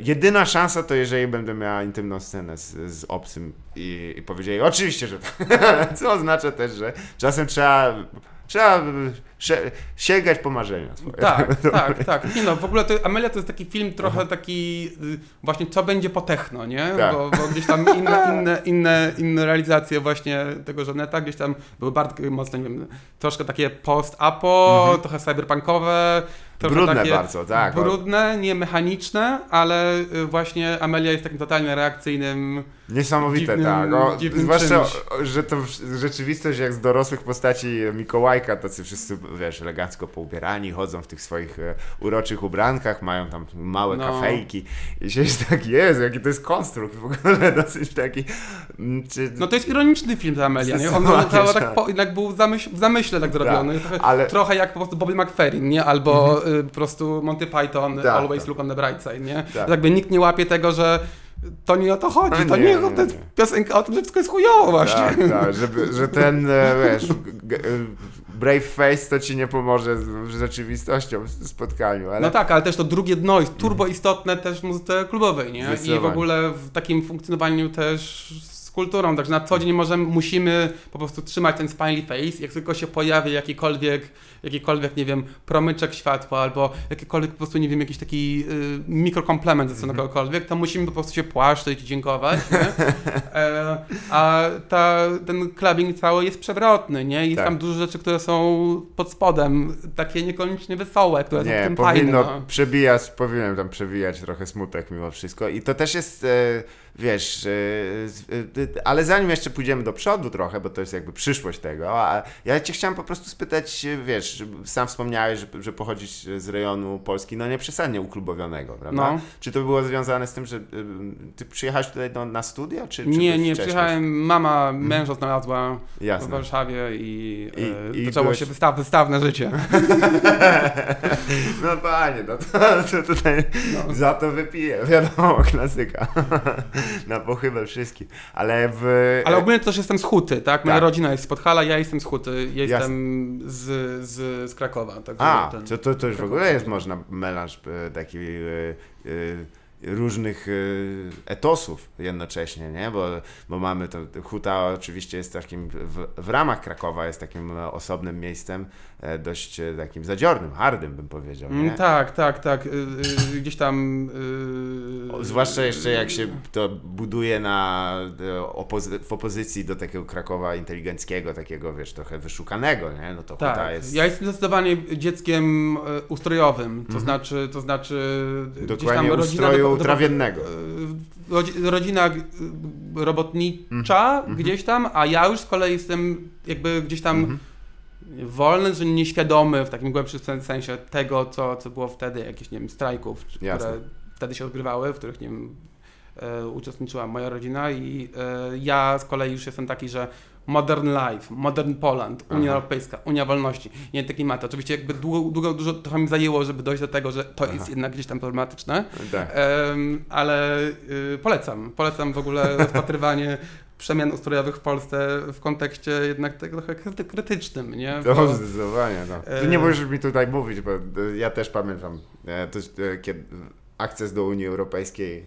jedyna szansa to jeżeli będę miała intymną scenę z, z obcym i, i powiedzieli oczywiście, że tak. Co oznacza też, że czasem trzeba, trzeba sięgać po marzenia swoje. Tak, tak, tak. Nie no, w ogóle to, Amelia to jest taki film trochę taki y, właśnie co będzie po techno, nie? Tak. Bo, bo gdzieś tam inne, inne, inne, inne realizacje właśnie tego żoneta gdzieś tam były bardzo mocno, nie wiem, troszkę takie post-apo, trochę cyberpunkowe, trochę Mhm. Brudne takie bardzo, tak. brudne, nie mechaniczne, ale y, właśnie Amelia jest takim totalnie reakcyjnym Niesamowite, dziwnym- tak. O, zwłaszcza, o, że to rzeczywistość jak z dorosłych postaci Mikołajka, tacy wszyscy, wiesz, elegancko poubierani, chodzą w tych swoich e, uroczych ubrankach, mają tam małe No. kafejki i się jest tak, Jezu, jaki to jest konstrukt w ogóle, dosyć taki... mm, Czy, No to jest ironiczny film ta Amelia, nie? On chyba tak. tak po, jednak był zamyśl, w zamyśle tak zrobiony. Trochę, ale- trochę jak po prostu Bobby McFerrin, nie? Albo y, po prostu Monty Python, Tak, Always tak. Look on the Bright Side, nie? Tak. Jakby nikt nie łapie tego, że to nie o to chodzi. No to nie, nie, nie, to jest piosenka o tym, że wszystko jest chujowo właśnie. Tak, tak, żeby, że ten, e, wiesz, e, brave face to ci nie pomoże z, rzeczywistością w spotkaniu, ale... No tak, ale też to drugie dno jest turbo istotne też w muzyce klubowej, nie? I w ogóle w takim funkcjonowaniu też kulturą, także na co dzień możemy, musimy po prostu trzymać ten smiley face, jak tylko się pojawi jakikolwiek, jakikolwiek, nie wiem, promyczek światła albo jakikolwiek po prostu, nie wiem, jakiś taki y, mikrokomplement ze strony Mhm. kogokolwiek, to musimy po prostu się płaszczyć i dziękować? E, a ta, ten clubbing cały jest przewrotny, nie? I jest Tak. tam dużo rzeczy, które są pod spodem, takie niekoniecznie wesołe, które są w Nie, tym powinno fajne. no. przebijać, powinien tam przewijać trochę smutek mimo wszystko. I to też jest, e, wiesz, e, e, ale zanim jeszcze pójdziemy do przodu trochę, bo to jest jakby przyszłość tego, a ja cię chciałem po prostu spytać, wiesz, sam wspomniałeś, że, że pochodzisz z rejonu Polski, no nieprzesadnie uklubowionego, prawda? No. Czy to było związane z tym, że ty przyjechałeś tutaj do, na studia, czy, czy Nie, nie, przyjechałem, mama męża znalazła w. Warszawie i, I- e, zaczęło byłeś- się wystaw, wystawne życie. No panie, no to, to tutaj No. za to wypiję, wiadomo, klasyka. Na pochybę wszystkich. Ale w... Ale ogólnie to też jestem z Huty, tak? Moja Tak. rodzina jest z Podhala, ja jestem z Huty, ja jestem z, z, z Krakowa. Także A, ten- to, to, to już w ogóle jest można melanż e, taki e, e, różnych e, etosów jednocześnie, nie? Bo, bo mamy to, Huta oczywiście jest takim, w, w ramach Krakowa jest takim e, osobnym miejscem, e, dość e, takim zadziornym, hardym bym powiedział, nie? Mm, tak, tak, tak. y, y, gdzieś tam. y, Zwłaszcza jeszcze jak się to buduje na, opozy- w opozycji do takiego Krakowa inteligenckiego, takiego wiesz, trochę wyszukanego, nie? No to Huta Tak, jest... ja jestem zdecydowanie dzieckiem ustrojowym, to Mhm. znaczy, to znaczy gdzieś Dokładnie tam ustroju do- do- trawiennego. e, rodzi- rodzina e, robotnicza Mhm. gdzieś tam, a ja już z kolei jestem jakby gdzieś tam Mhm. wolny, że nieświadomy w takim głębszym sen- sensie tego, co, co było wtedy, jakichś, nie wiem, strajków, Jasne. które wtedy się odgrywały, w których, nie wiem, e, uczestniczyła moja rodzina i ja z kolei już jestem taki, że Modern Life, Modern Poland, Unia Aha. Europejska, Unia Wolności, nie te klimaty. Oczywiście jakby długo, długo dużo trochę mi zajęło, żeby dojść do tego, że to Aha. jest jednak gdzieś tam problematyczne, Tak. Em, ale y, polecam. Polecam w ogóle rozpatrywanie przemian ustrojowych w Polsce w kontekście jednak tego trochę kryty- krytycznym, nie? To Bo- zdecydowanie, no. Ty nie możesz mi tutaj mówić, bo e, ja też pamiętam, e, to, e, kiedy akces do Unii Europejskiej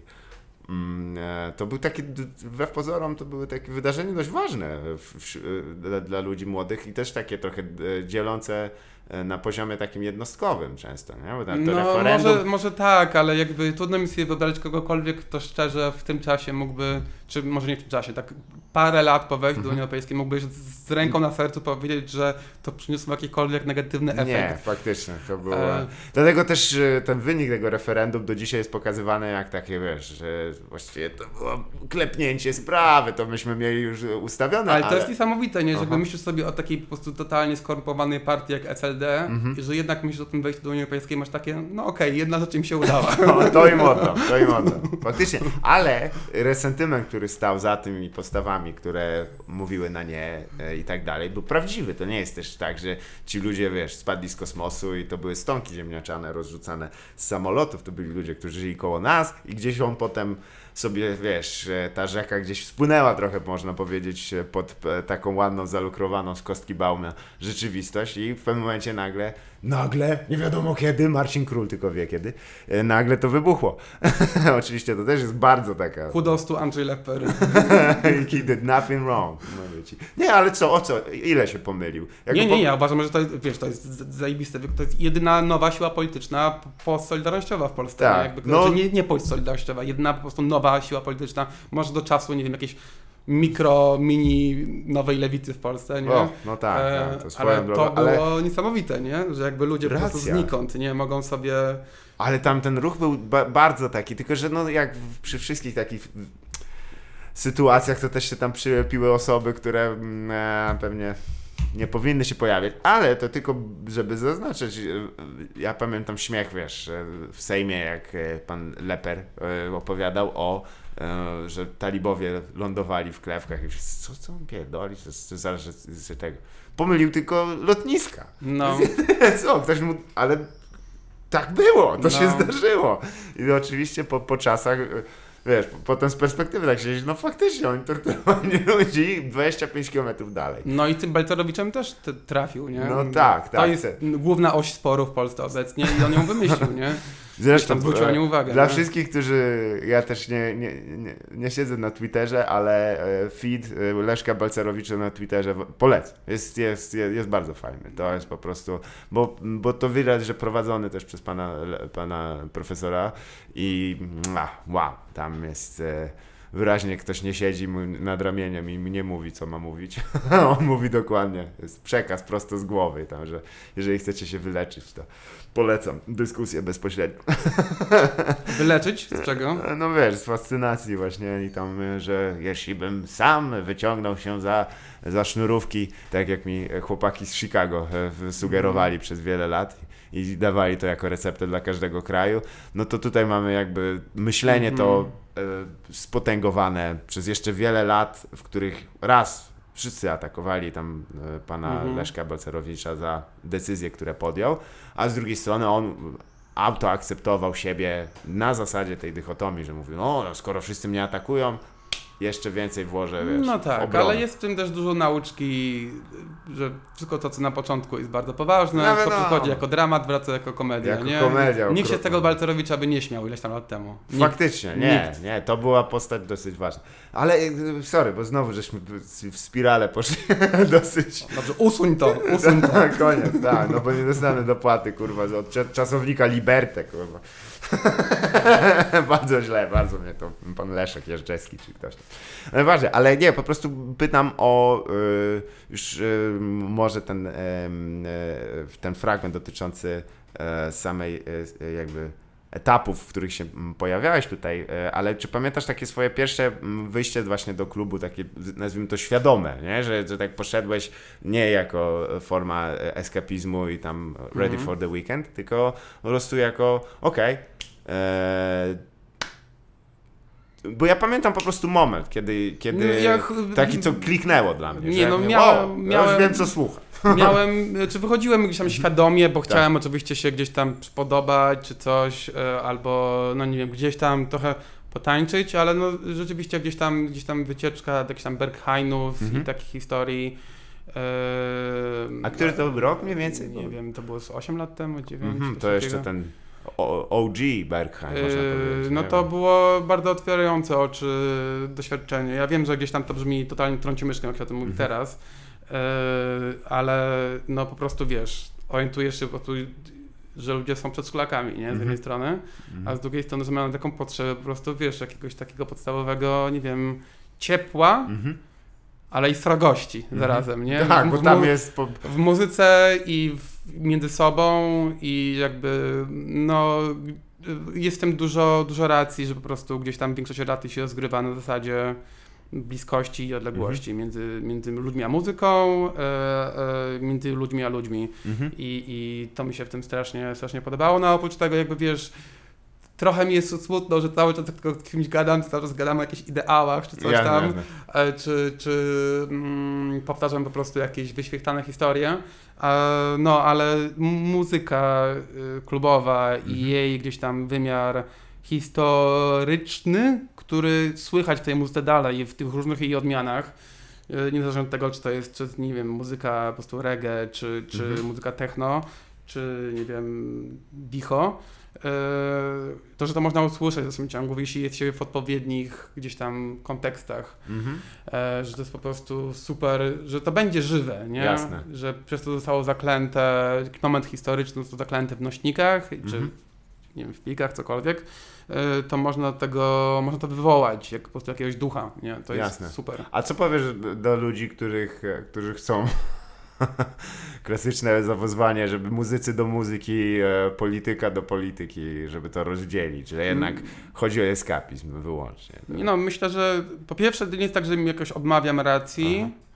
to był taki, wbrew pozorom, to były takie wydarzenie dość ważne w, w, e, dla, dla ludzi młodych i też takie trochę e, dzielące e, na poziomie takim jednostkowym często, nie? Bo to No referendum... może, może tak, ale jakby trudno mi sobie wyobrazić kogokolwiek, kto szczerze w tym czasie mógłby, czy może nie w tym czasie, tak parę lat po wejściu do Mhm. Unii Europejskiej mógłbyś z ręką na sercu powiedzieć, że to przyniosło jakikolwiek negatywny efekt. Nie, faktycznie, to było... E, Dlatego też e, ten wynik tego referendum do dzisiaj jest pokazywany jak takie, wiesz, że właściwie to było klepnięcie sprawy, to myśmy mieli już ustawione, ale ale... to jest niesamowite, nie? Że jakby myślisz sobie o takiej po prostu totalnie skorumpowanej partii jak SLD Mhm. i że jednak myślisz o tym wejściu do Unii Europejskiej masz takie, no okej, jedna rzecz im się udała. No, to im oddam, to im oddam. Faktycznie, ale resentyment, który stał za tymi postawami, które mówiły na nie e, i tak dalej, był prawdziwy. To nie jest też tak, że ci ludzie, wiesz, spadli z kosmosu i to były stonki ziemniaczane rozrzucane z samolotów. To byli ludzie, którzy żyli koło nas i gdzieś on potem sobie, wiesz, e, ta rzeka gdzieś wspłynęła trochę, można powiedzieć, e, pod taką ładną, zalukrowaną z kostki Baumia rzeczywistość i w pewnym momencie nagle, nagle, nie wiadomo kiedy, Marcin Król tylko wie kiedy, e, nagle to wybuchło. Oczywiście to też jest bardzo taka... Kudos Andrzej Lepper. He did nothing wrong. Nie, ale co, o co, ile się pomylił? Jak Nie, nie, ja uważam, że to jest, wiesz, to jest zajebiste. To jest jedyna nowa siła polityczna postsolidarnościowa w Polsce. Tak, nie? Jakby, no- znaczy nie, nie postsolidarnościowa, jedyna po prostu nowa siła polityczna. Może do czasu, nie wiem, jakieś mikro, mini nowej lewicy w Polsce, nie? O, no tak, E, tak, to ale drogą, to ale... było niesamowite, nie? Że jakby ludzie po prostu Racja. znikąd, nie? Mogą sobie... Ale tam ten ruch był ba bardzo taki, tylko że no jak przy wszystkich takich sytuacjach to też się tam przylepiły osoby, które mm, e, pewnie nie powinny się pojawiać, ale to tylko, żeby zaznaczyć, e, ja pamiętam śmiech, wiesz, w Sejmie, jak e, pan Leper e, opowiadał o, że talibowie lądowali w klewkach i wszyscy, co, co on pierdoli, że, że tego. Pomylił tylko lotniska. No, Co, ktoś mu, ale tak było, to się No. zdarzyło. I oczywiście po, po czasach, e, wiesz, potem z perspektywy tak się no faktycznie oni torturowali ludzi 25 km dalej. no i tym Balcerowiczem też trafił, nie? No tak, To tak. jest główna oś sporu w Polsce obecnie i on ją wymyślił, nie? Zresztą e, nie uwagę. Dla nie? wszystkich, którzy, ja też nie, nie, nie, nie siedzę na Twitterze, ale e, feed e, Leszka Balcerowicza na Twitterze polecam. Jest, jest, jest, jest bardzo fajny. To jest po prostu, bo, bo to widać, że prowadzony też przez pana, pana profesora i wow, tam jest wyraźnie ktoś nie siedzi nad ramieniem i nie mówi, co ma mówić. On mówi dokładnie. Jest przekaz prosto z głowy, tam, że jeżeli chcecie się wyleczyć, to polecam dyskusję bezpośrednią. Wyleczyć? Z czego? No wiesz, z fascynacji właśnie i tam, że jeśli bym sam wyciągnął się za, za sznurówki, tak jak mi chłopaki z Chicago e, sugerowali przez wiele lat i dawali to jako receptę dla każdego kraju, no to tutaj mamy jakby myślenie to e, spotęgowane przez jeszcze wiele lat, w których raz wszyscy atakowali tam e, pana Mhm. Leszka Balcerowicza za decyzje, które podjął, a z drugiej strony on autoakceptował siebie na zasadzie tej dychotomii, że mówił, no skoro wszyscy mnie atakują, jeszcze więcej włożę, wiesz, No tak, ale jest w tym też dużo nauczki, że wszystko to, co na początku jest bardzo poważne, No to wiadomo. przychodzi jako dramat, wraca jako komedia, Jako nie? komedia, Nikt się z tego Balcerowicza by nie śmiał ileś tam lat temu. Nikt. Faktycznie, nie, Nikt. nie, to była postać dosyć ważna. Ale y, sorry, bo znowu żeśmy w spirale poszli dosyć. Dobrze, usuń to, usuń to. Koniec, tak, no bo nie dostanę dopłaty, kurwa, od cza- czasownika Liberté, kurwa. bardzo źle, bardzo mnie to, pan Leszek Jeżdżewski czy ktoś. Ale ważne, ale nie, po prostu pytam o y, już y, może ten, y, ten fragment dotyczący e, samej e, jakby etapów, w których się mm, pojawiałeś tutaj, e, ale czy pamiętasz takie swoje pierwsze mm, wyjście właśnie do klubu, takie nazwijmy to świadome, nie? Że, że tak poszedłeś nie jako forma e, eskapizmu i tam ready Mhm. for the weekend, tylko po prostu jako okej, e, bo ja pamiętam po prostu moment, kiedy, kiedy No, ja taki co kliknęło dla mnie, Nie, no, miałem- wow, miałem- już wiem co słucham. Miałem, czy wychodziłem gdzieś tam świadomie, bo Tak. chciałem oczywiście się gdzieś tam podobać czy coś, e, albo no nie wiem, gdzieś tam trochę potańczyć, ale no rzeczywiście gdzieś tam, gdzieś tam wycieczka do jakichś tam Berghainów Mhm. i takich historii. e, A który to był rok mniej więcej? Nie wiem, to było z 8 lat temu, 9. Mhm, to jeszcze takiego. ten OG Bergheim, można Yy, powiedzieć. No to było bardzo otwierające oczy doświadczenie. Ja wiem, że gdzieś tam to brzmi totalnie trąci myszką, jak się o tym mówi Mhm. teraz, ale no po prostu wiesz, orientujesz się po prostu, że ludzie są przed szlakami, nie? Z jednej Mhm. strony, Mhm. a z drugiej strony, że mają taką potrzebę po prostu, wiesz, jakiegoś takiego podstawowego, nie wiem, ciepła, Mhm. ale i srogości Mhm. zarazem, nie? Tak, W- bo tam jest... Po... w muzyce i w, między sobą i jakby no jest w tym dużo, dużo racji, że po prostu gdzieś tam większość relacji się rozgrywa na zasadzie bliskości i odległości między, między ludźmi a muzyką, e, e, między ludźmi a ludźmi Mhm. I, i to mi się w tym strasznie, strasznie podobało, no oprócz tego jakby wiesz trochę mi jest smutno, że cały czas jak tylko z kimś gadam, to cały czas gadam o jakichś ideałach czy coś Jasne, tam. E, czy, czy mm, powtarzam po prostu jakieś wyświetlane historie. E, no, ale muzyka y, klubowa Mhm. i jej gdzieś tam wymiar historyczny, który słychać w tej muzyce dalej, w tych różnych jej odmianach. y, Niezależnie od tego, czy to jest, czy, nie wiem, muzyka po prostu reggae, czy, czy Mhm. muzyka techno, czy, nie wiem, dicho. E, To, że to można usłyszeć w dalszym ciągu, jeśli jest się w odpowiednich gdzieś tam kontekstach, Mhm. e, że to jest po prostu super, że to będzie żywe, nie? Jasne. Że przez to zostało zaklęte, moment historyczny został zaklęty w nośnikach, czy Mhm. Nie wiem, w plikach, cokolwiek, e, to można tego, można to wywołać, jak po prostu jakiegoś ducha, nie? To Jasne. jest super. A co powiesz do- ludzi, których, e, którzy chcą klasyczne zawozwanie, żeby muzycy do muzyki, e, polityka do polityki, żeby to rozdzielić, że jednak chodzi o eskapizm wyłącznie. Nie No, myślę, że po pierwsze to nie jest tak, że mi jakoś odmawiam racji, e,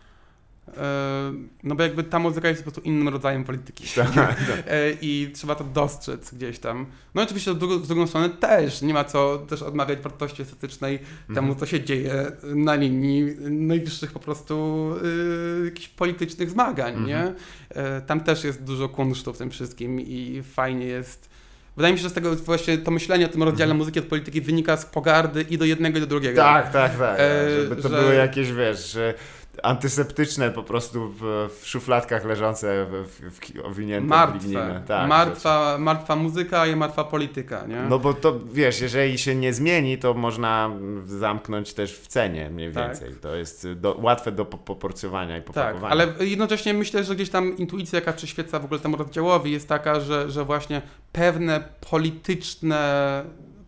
no bo jakby ta muzyka jest po prostu innym rodzajem polityki. Tak, tak. E, I trzeba to dostrzec gdzieś tam. No i oczywiście z drugą, stronę też nie ma co też odmawiać wartości estetycznej temu, Mhm. co się dzieje na linii najwyższych po prostu y, jakichś politycznych zmagań, Mhm. nie? E, tam też jest dużo kunsztu w tym wszystkim i fajnie jest. Wydaje mi się, że z tego właśnie to myślenie o tym rozdziale Mhm. muzyki od polityki wynika z pogardy i do jednego i do drugiego. Tak, tak, tak. E, żeby to że- były jakieś, wiesz, że antyseptyczne po prostu w, w szufladkach leżące, w, w, w owinięte w Martwe. ligninę. Tak, martwa, martwa muzyka i martwa polityka, nie? No bo to wiesz, jeżeli się nie zmieni, to można zamknąć też w cenie mniej Tak. więcej. To jest do, łatwe do po- poporcjowania i Tak, popakowania. ale jednocześnie myślę, że gdzieś tam intuicja, jaka przyświeca w ogóle temu rozdziałowi, jest taka, że, że właśnie pewne polityczne,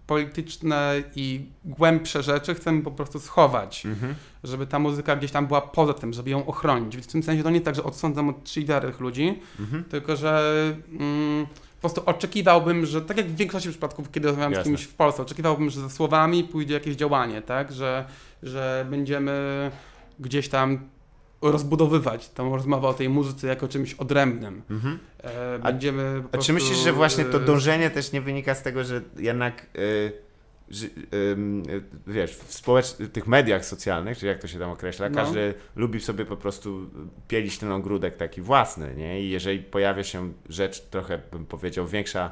polityczne i głębsze rzeczy chcemy po prostu schować, Mhm. Żeby ta muzyka gdzieś tam była poza tym, żeby ją ochronić. Więc w tym sensie to nie tak, że odsądzam od czciwych ludzi, Mhm. tylko że mm, po prostu oczekiwałbym, że tak jak w większości przypadków, kiedy rozmawiam z Jasne. kimś w Polsce, oczekiwałbym, że za słowami pójdzie jakieś działanie, tak? Że, że będziemy gdzieś tam rozbudowywać tą rozmowę o tej muzyce jako czymś odrębnym. Mhm. E, A- będziemy A prostu, czy myślisz, że właśnie to e, dążenie też nie wynika z tego, że jednak y, że, ym, y, wiesz, w społecz- tych mediach socjalnych, czy jak to się tam określa, No. każdy lubi sobie po prostu pielić ten ogródek taki własny, nie? I jeżeli pojawia się rzecz trochę, bym powiedział, większa,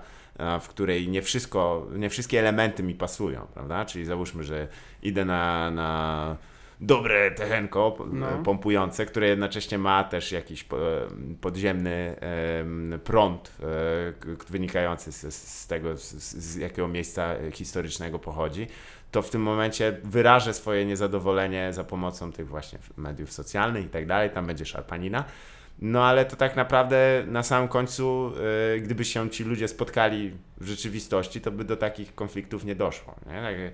w której nie wszystko, nie wszystkie elementy mi pasują, prawda? Czyli załóżmy, że idę na, na dobre techenko p- No. pompujące, które jednocześnie ma też jakiś po- podziemny em, prąd e, wynikający z, tego, z, jakiego miejsca historycznego pochodzi, to w tym momencie wyrażę swoje niezadowolenie za pomocą tych właśnie mediów socjalnych i tak dalej, tam będzie szarpanina. No ale to tak naprawdę na samym końcu, e, gdyby się ci ludzie spotkali w rzeczywistości, to by do takich konfliktów nie doszło. Nie? Tak, e,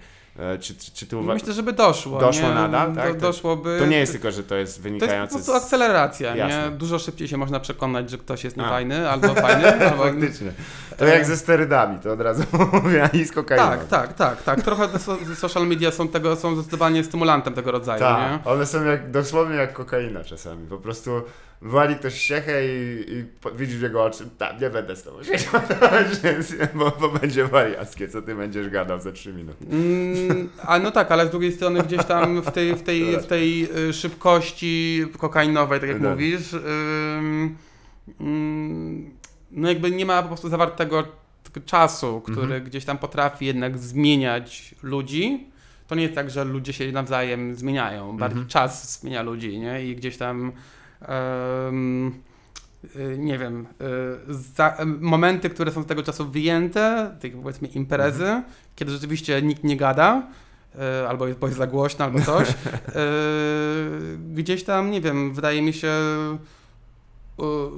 czy, czy, czy ty uwa- Myślę, żeby doszło. Doszło nie? nadal, tak? Do, To- doszłoby. To nie jest tylko, że to jest To jest po wynikające prostu akceleracja, Jasne. nie? Dużo szybciej się można przekonać, że ktoś jest A. niefajny albo fajny, albo... Faktycznie. To E, jak ze sterydami, to od razu mówię, ani z kokainą. Tak, tak, tak, tak. Trochę so, social media są tego, są zdecydowanie stymulantem tego rodzaju, Tak, one są jak, dosłownie jak kokaina czasami. Po prostu wali ktoś siechę i, i widzisz w jego oczy, tak, nie będę z tobą siedział, bo, bo będzie wariackie, co ty będziesz gadał za trzy minuty. Mm, a no tak, ale z drugiej strony gdzieś tam w tej, w tej, w tej y, szybkości kokainowej, tak jak No. mówisz, ym, ym, no jakby nie ma po prostu zawartego tego czasu, który Mhm. gdzieś tam potrafi jednak zmieniać ludzi. To nie jest tak, że ludzie się nawzajem zmieniają, bardziej Mhm. czas zmienia ludzi, nie? I gdzieś tam nie wiem, y, za, y, momenty, które są z tego czasu wyjęte, tej powiedzmy imprezy, Mhm. kiedy rzeczywiście nikt nie gada, y, albo jest, bo jest za głośno, albo coś, y, gdzieś tam, nie wiem, wydaje mi się,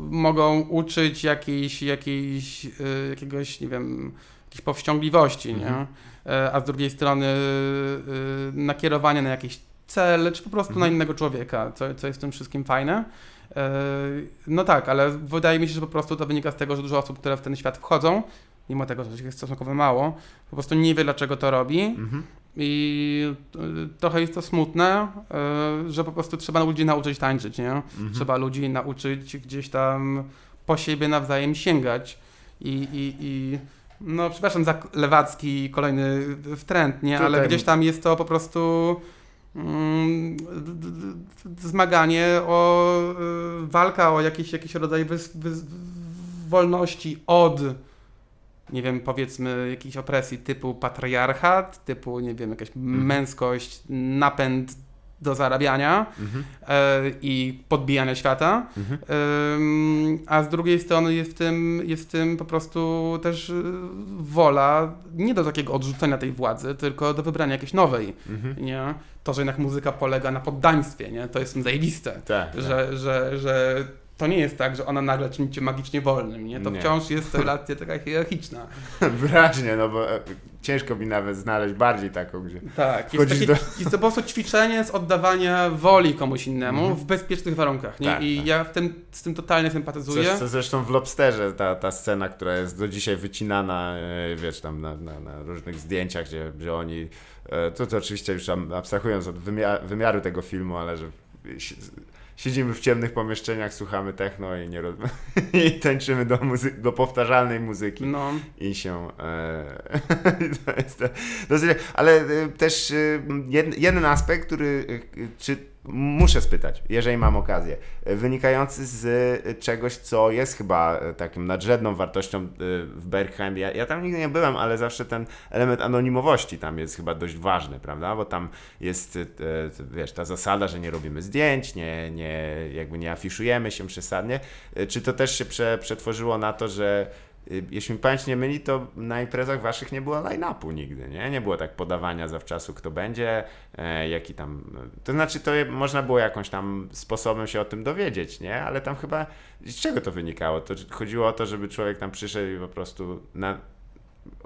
mogą uczyć jakiejś, jakiejś, y, jakiegoś, nie wiem, jakiejś powściągliwości, Mhm. nie? E, a z drugiej strony y, nakierowanie na jakiś cel, czy po prostu na Mhm. innego człowieka, co, co jest w tym wszystkim fajne. E, No tak, ale wydaje mi się, że po prostu to wynika z tego, że dużo osób, które w ten świat wchodzą, mimo tego, że ich jest stosunkowo mało, po prostu nie wie, dlaczego to robi Mhm. i y, trochę jest to smutne, y, że po prostu trzeba ludzi nauczyć tańczyć, nie? Mhm. Trzeba ludzi nauczyć gdzieś tam po siebie nawzajem sięgać i, i, i no przepraszam za lewacki kolejny w trend, nie? Ale Tutaj- gdzieś tam jest to po prostu zmaganie o y, walka o jakiś, jakiś rodzaj wys, wys, wolności od nie wiem, powiedzmy jakiejś opresji typu patriarchat, typu, nie wiem, jakaś Mhm. męskość, napęd do zarabiania Mhm. e, i podbijania świata, Mhm. A z drugiej strony jest w tym, jest w tym po prostu też y, wola nie do takiego odrzucenia tej władzy, tylko do wybrania jakiejś nowej, Mhm. nie? To, że jednak muzyka polega na poddaństwie, nie? To jest zajebiste, Tak, tak. że, że, że to nie jest tak, że ona nagle czyni cię magicznie wolnym, nie? To Nie. wciąż jest relacja taka hierarchiczna. Wyraźnie, no bo e, ciężko mi nawet znaleźć bardziej taką, gdzie... Tak, jest, takie, do- jest to po prostu ćwiczenie z oddawania woli komuś innemu Mhm. w bezpiecznych warunkach, nie? Tak, I tak. ja w tym, z tym totalnie sympatyzuję. Coś, co zresztą w Lobsterze, ta, ta scena, która jest do dzisiaj wycinana, e, wiesz, tam na, na, na różnych zdjęciach, gdzie, gdzie oni, e, to, to oczywiście już abstrahując od wymia wymiaru tego filmu, ale że siedzimy w ciemnych pomieszczeniach, słuchamy techno i, nie roz... i tańczymy do, muzy- do powtarzalnej muzyki. No, i się. E, to jest to, dosyć, ale e, też e, jed, jeden aspekt, który czy muszę spytać, jeżeli mam okazję, wynikający z czegoś, co jest chyba e, takim nadrzędną wartością e, w Bergheim. Ja, ja tam nigdy nie byłem, ale zawsze ten element anonimowości tam jest chyba dość ważny, prawda? Bo tam jest, e, wiesz, ta zasada, że nie robimy zdjęć, nie, nie, jakby nie afiszujemy się przesadnie. Czy to też się prze, przetworzyło na to, że Jeśli mi pamięć nie myli, to na imprezach waszych nie było line-upu nigdy, nie? Nie było tak podawania zawczasu, kto będzie, e, jaki tam... To znaczy, to można było jakąś tam sposobem się o tym dowiedzieć, nie? Ale tam chyba... Z czego to wynikało? To chodziło o to, żeby człowiek tam przyszedł i po prostu na,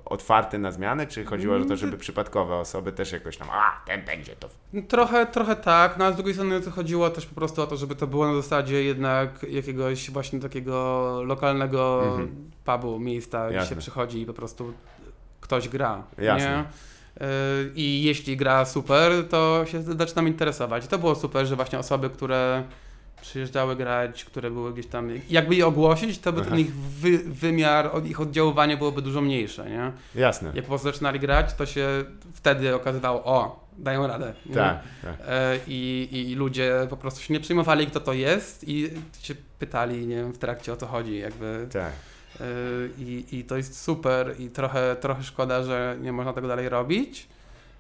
otwarty na zmiany, czy chodziło o to, żeby przypadkowe osoby też jakoś tam, a, ten będzie to... trochę, trochę tak, no a z drugiej strony to chodziło też po prostu o to, żeby to było na zasadzie jednak jakiegoś właśnie takiego lokalnego Mhm. pubu, miejsca, gdzie Jasne. się przychodzi i po prostu ktoś gra, Jasne. nie? Y, I jeśli gra super, to się zaczynam interesować. I to było super, że właśnie osoby, które przyjeżdżały grać, które były gdzieś tam, jakby je ogłosić, to by ten ich wy, wymiar, ich oddziaływanie byłoby dużo mniejsze, nie? Jasne. Jak po prostu zaczynali grać, to się wtedy okazywało, o, dają radę. Tak, tak. E, I, I ludzie po prostu się nie przejmowali, kto to jest i się pytali, nie wiem, w trakcie o co chodzi, jakby. Tak. E, I, I to jest super i trochę, trochę szkoda, że nie można tego dalej robić.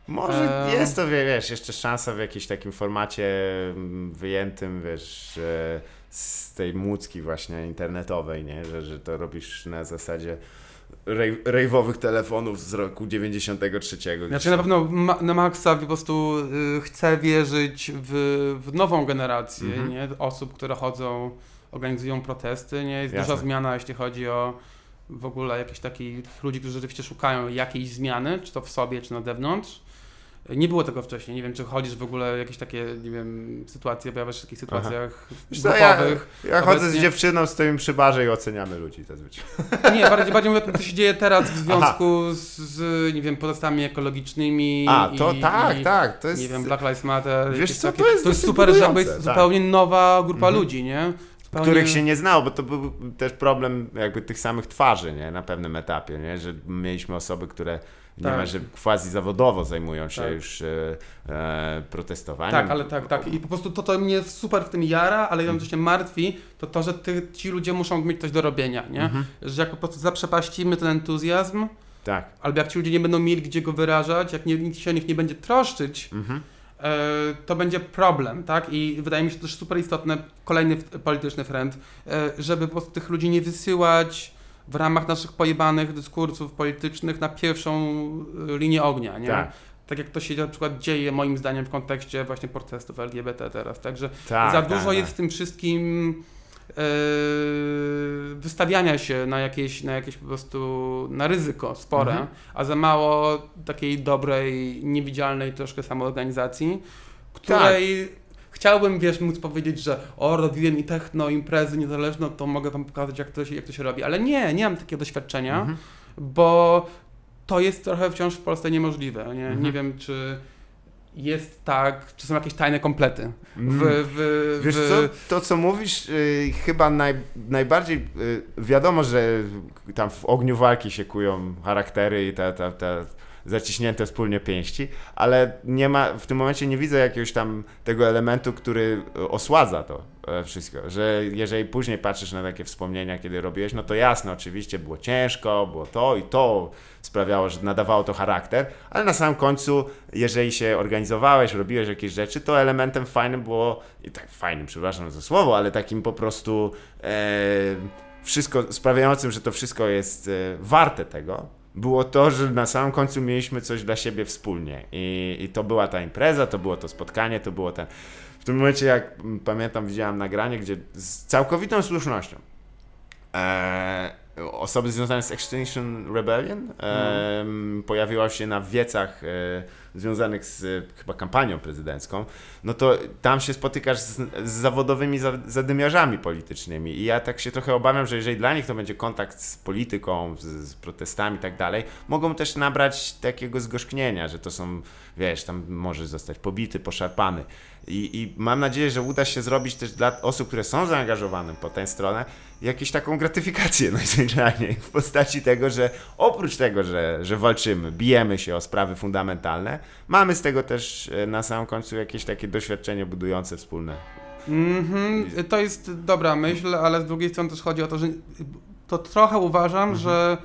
Może Ehm. jest to, wie- wiesz, jeszcze szansa w jakimś takim formacie mm, wyjętym, wiesz, e, z tej mucki właśnie internetowej, nie? Że, że to robisz na zasadzie rej- rejwowych telefonów z roku 93. Znaczy na pewno ma, na maksa po prostu y, chcę wierzyć w, w nową generację Mhm. nie? osób, które chodzą, organizują protesty. Nie? Jest Jasne. duża zmiana, jeśli chodzi o w ogóle jakichś takich ludzi, którzy rzeczywiście szukają jakiejś zmiany, czy to w sobie, czy na zewnątrz. Nie było tego wcześniej. Nie wiem, czy chodzisz w ogóle w jakieś takie, nie wiem, sytuacje, pojawiasz się w takich sytuacjach co, ja, ja chodzę z dziewczyną, stoimy przy barze i oceniamy ludzi zazwyczaj. Nie, bardziej, bardziej mówię o tym, co się dzieje teraz w związku z, z, nie wiem, protestami ekologicznymi. A, to i, tak, i, tak, to jest... Nie wiem, Black Lives Matter. Wiesz co, takie- to jest To jest super, że jest tak. zupełnie nowa grupa Mhm. ludzi, nie? Zupełnie... których się nie znało, bo to był też problem jakby tych samych twarzy, nie? Na pewnym etapie, nie? Że mieliśmy osoby, które Tak. ma, że quasi zawodowo zajmują się Tak. już e, e, protestowaniem. Tak, ale tak, tak. I po prostu to, to mnie super w tym jara, ale jednocześnie martwi, to to, że ty, ci ludzie muszą mieć coś do robienia, nie? Mhm. Że jak po prostu zaprzepaścimy ten entuzjazm, Tak. albo jak ci ludzie nie będą mieli gdzie go wyrażać, jak nie, nikt się o nich nie będzie troszczyć, Mhm. e, to będzie problem, tak? I wydaje mi się też super istotne, kolejny polityczny trend, żeby po prostu tych ludzi nie wysyłać w ramach naszych pojebanych dyskursów politycznych na pierwszą e, linię ognia, nie? Tak. Tak jak to się na przykład dzieje moim zdaniem w kontekście właśnie protestów LGBT teraz, także Tak, za tak, dużo tak. jest w tym wszystkim wystawiania się na jakieś, na jakieś po prostu, na ryzyko spore, Mhm. a za mało takiej dobrej, niewidzialnej troszkę samoorganizacji, której chciałbym, wiesz, móc powiedzieć, że o, robiłem i techno, imprezy niezależne, to mogę wam pokazać, jak to się, jak to się robi. Ale nie, nie mam takiego doświadczenia, Mhm. bo to jest trochę wciąż w Polsce niemożliwe. Nie, Mhm. nie wiem, czy jest tak, czy są jakieś tajne komplety. W, Mm. w, Wiesz w, co, to co mówisz, y, chyba naj, najbardziej y, wiadomo, że tam w ogniu walki się kują charaktery i te, te, te zaciśnięte wspólnie pięści, ale nie ma, w tym momencie nie widzę jakiegoś tam tego elementu, który y, osładza to e, wszystko, że jeżeli później patrzysz na takie wspomnienia, kiedy robiłeś, no to jasne, oczywiście było ciężko, było to i to sprawiało, że nadawało to charakter, ale na samym końcu, jeżeli się organizowałeś, robiłeś jakieś rzeczy, to elementem fajnym było, i tak fajnym, przepraszam za słowo, ale takim po prostu e, wszystko, sprawiającym, że to wszystko jest e, warte tego, było to, że na samym końcu mieliśmy coś dla siebie wspólnie. I, i to była ta impreza, to było to spotkanie, to było ten... W tym momencie, jak mm, pamiętam, widziałem nagranie, gdzie z całkowitą słusznością e, osoby związane z Extinction Rebellion e, pojawiła się na wiecach e, związanych z e, chyba kampanią prezydencką, no to tam się spotykasz z, z zawodowymi za- zadymiarzami politycznymi i ja tak się trochę obawiam, że jeżeli dla nich to będzie kontakt z polityką, z, z protestami i tak dalej, mogą też nabrać takiego zgorzknienia, że to są, wiesz, tam może zostać pobity, poszarpany. I, I mam nadzieję, że uda się zrobić też dla osób, które są zaangażowane po tę stronę, jakąś taką gratyfikację najzwyczajniej w postaci tego, że oprócz tego, że, że walczymy, bijemy się o sprawy fundamentalne, mamy z tego też e, na samym końcu jakieś takie doświadczenie budujące wspólne. Mhm, to jest dobra myśl, ale z drugiej strony też chodzi o to, że to trochę uważam, Mhm. że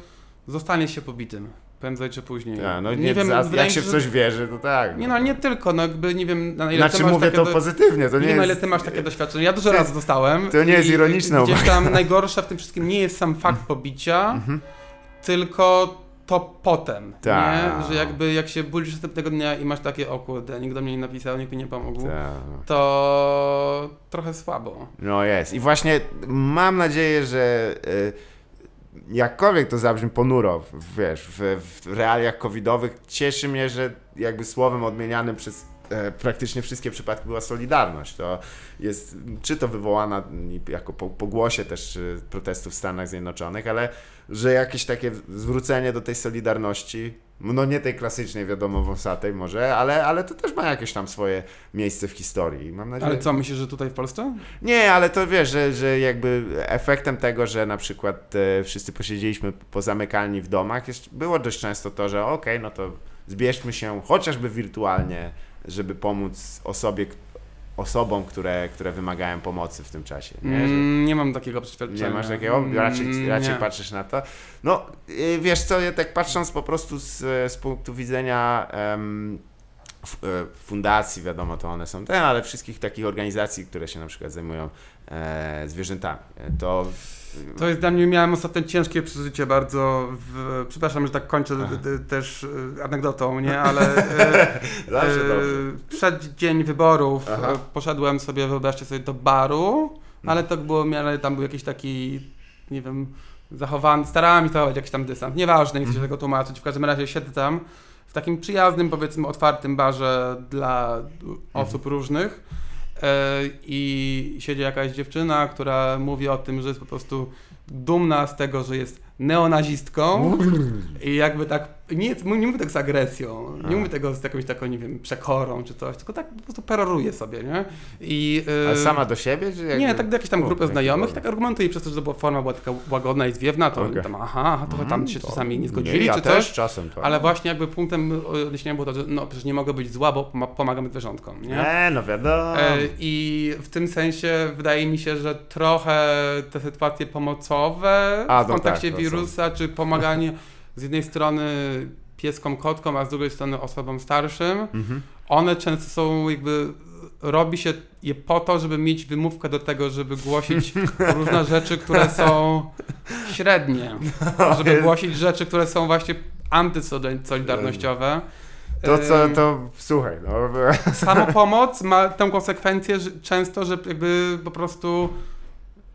zostanie się pobitym. Prędzej czy później. Ja, no nie, za, wydaje jak mi się w coś wierzy, to tak. Nie no, ale nie tylko, no jakby nie wiem na ile Znaczy ty masz mówię takie to do- pozytywnie, to nie nie wiem, na ile jest... ty masz takie doświadczenie. Ja dużo to razy jest- dostałem. to nie jest ironiczne Gdzieś tam najgorsze w tym wszystkim nie jest sam fakt pobicia, Mhm. tylko to potem, Tak. nie? Że jakby jak się budzisz następnego dnia i masz takie, o kurde, nikt do mnie nie napisał, nikt mi nie pomógł, Tak. to trochę słabo. No jest. I właśnie mam nadzieję, że y, jakkolwiek to zabrzmi ponuro, wiesz, w, w realiach covidowych, cieszy mnie, że jakby słowem odmienianym przez e, praktycznie wszystkie przypadki była solidarność. To jest, czy to wywołana jako po, po głosie też protestów w Stanach Zjednoczonych, ale że jakieś takie zwrócenie do tej solidarności, no nie tej klasycznej, wiadomo, wąsatej może, ale, ale to też ma jakieś tam swoje miejsce w historii. Mam nadzieję, Ale co, myślisz, że tutaj w Polsce? nie, ale to wiesz, że, że jakby efektem tego, że na przykład e, wszyscy posiedzieliśmy pozamykani w domach, jest, było dość często to, że okej, no to zbierzmy się chociażby wirtualnie, żeby pomóc osobie, osobom, które, które wymagają pomocy w tym czasie. Nie, że, Mm, nie mam takiego przeświadczenia. nie masz takiego? Raczej, Mm, raczej nie. patrzysz na to. No, y, wiesz co, ja tak patrząc po prostu z, z punktu widzenia e, fundacji, wiadomo, to one są ten, ale wszystkich takich organizacji, które się na przykład zajmują e, zwierzętami, to To jest dla mnie, miałem ostatnio ciężkie przeżycie bardzo, w, przepraszam, że tak kończę też e, anegdotą, nie, ale e, zawsze dobrze. przed dzień wyborów Aha. Mhm. poszedłem sobie, wyobraźcie sobie, do baru, ale to było miarę, tam był jakiś taki, nie wiem, zachowany, starałem się zachować jakiś tam dystans, nieważne, nie chcę się Mhm. tego tłumaczyć, w każdym razie siedzę tam w takim przyjaznym, powiedzmy, otwartym barze dla osób różnych i siedzi jakaś dziewczyna, która mówi o tym, że jest po prostu dumna z tego, że jest neonazistką i jakby tak, nie, nie mówię tak z agresją, nie A. mówię tego z jakąś taką, nie wiem, przekorą czy coś, tylko tak po prostu peroruje sobie, nie? I, e, Ale sama do siebie? Czy jakby... nie, tak do jakiejś tam grupy znajomych, problem. tak argumentuje przez to, że była forma była taka łagodna i zwiewna, to Okej. tam aha, to tam się to- czasami nie zgodzili ja czy też coś, czasem to. ale właśnie jakby punktem odniesienia było to, że no przecież nie mogę być zła, bo poma- pomagam zwierzątkom, nie? Nie, no wiadomo. E, I w tym sensie wydaje mi się, że trochę te sytuacje pomocowe A, w no kontekście tak, to są. Wirusa, czy pomaganie z jednej strony pieskom, kotkom, a z drugiej strony osobom starszym, Mhm. one często są jakby robi się je po to, żeby mieć wymówkę do tego, żeby głosić różne rzeczy, które są średnie. Żeby jest- głosić rzeczy, które są właśnie antysolidarnościowe. To co, to słuchaj, no. Samopomoc ma tę konsekwencję że często, że jakby po prostu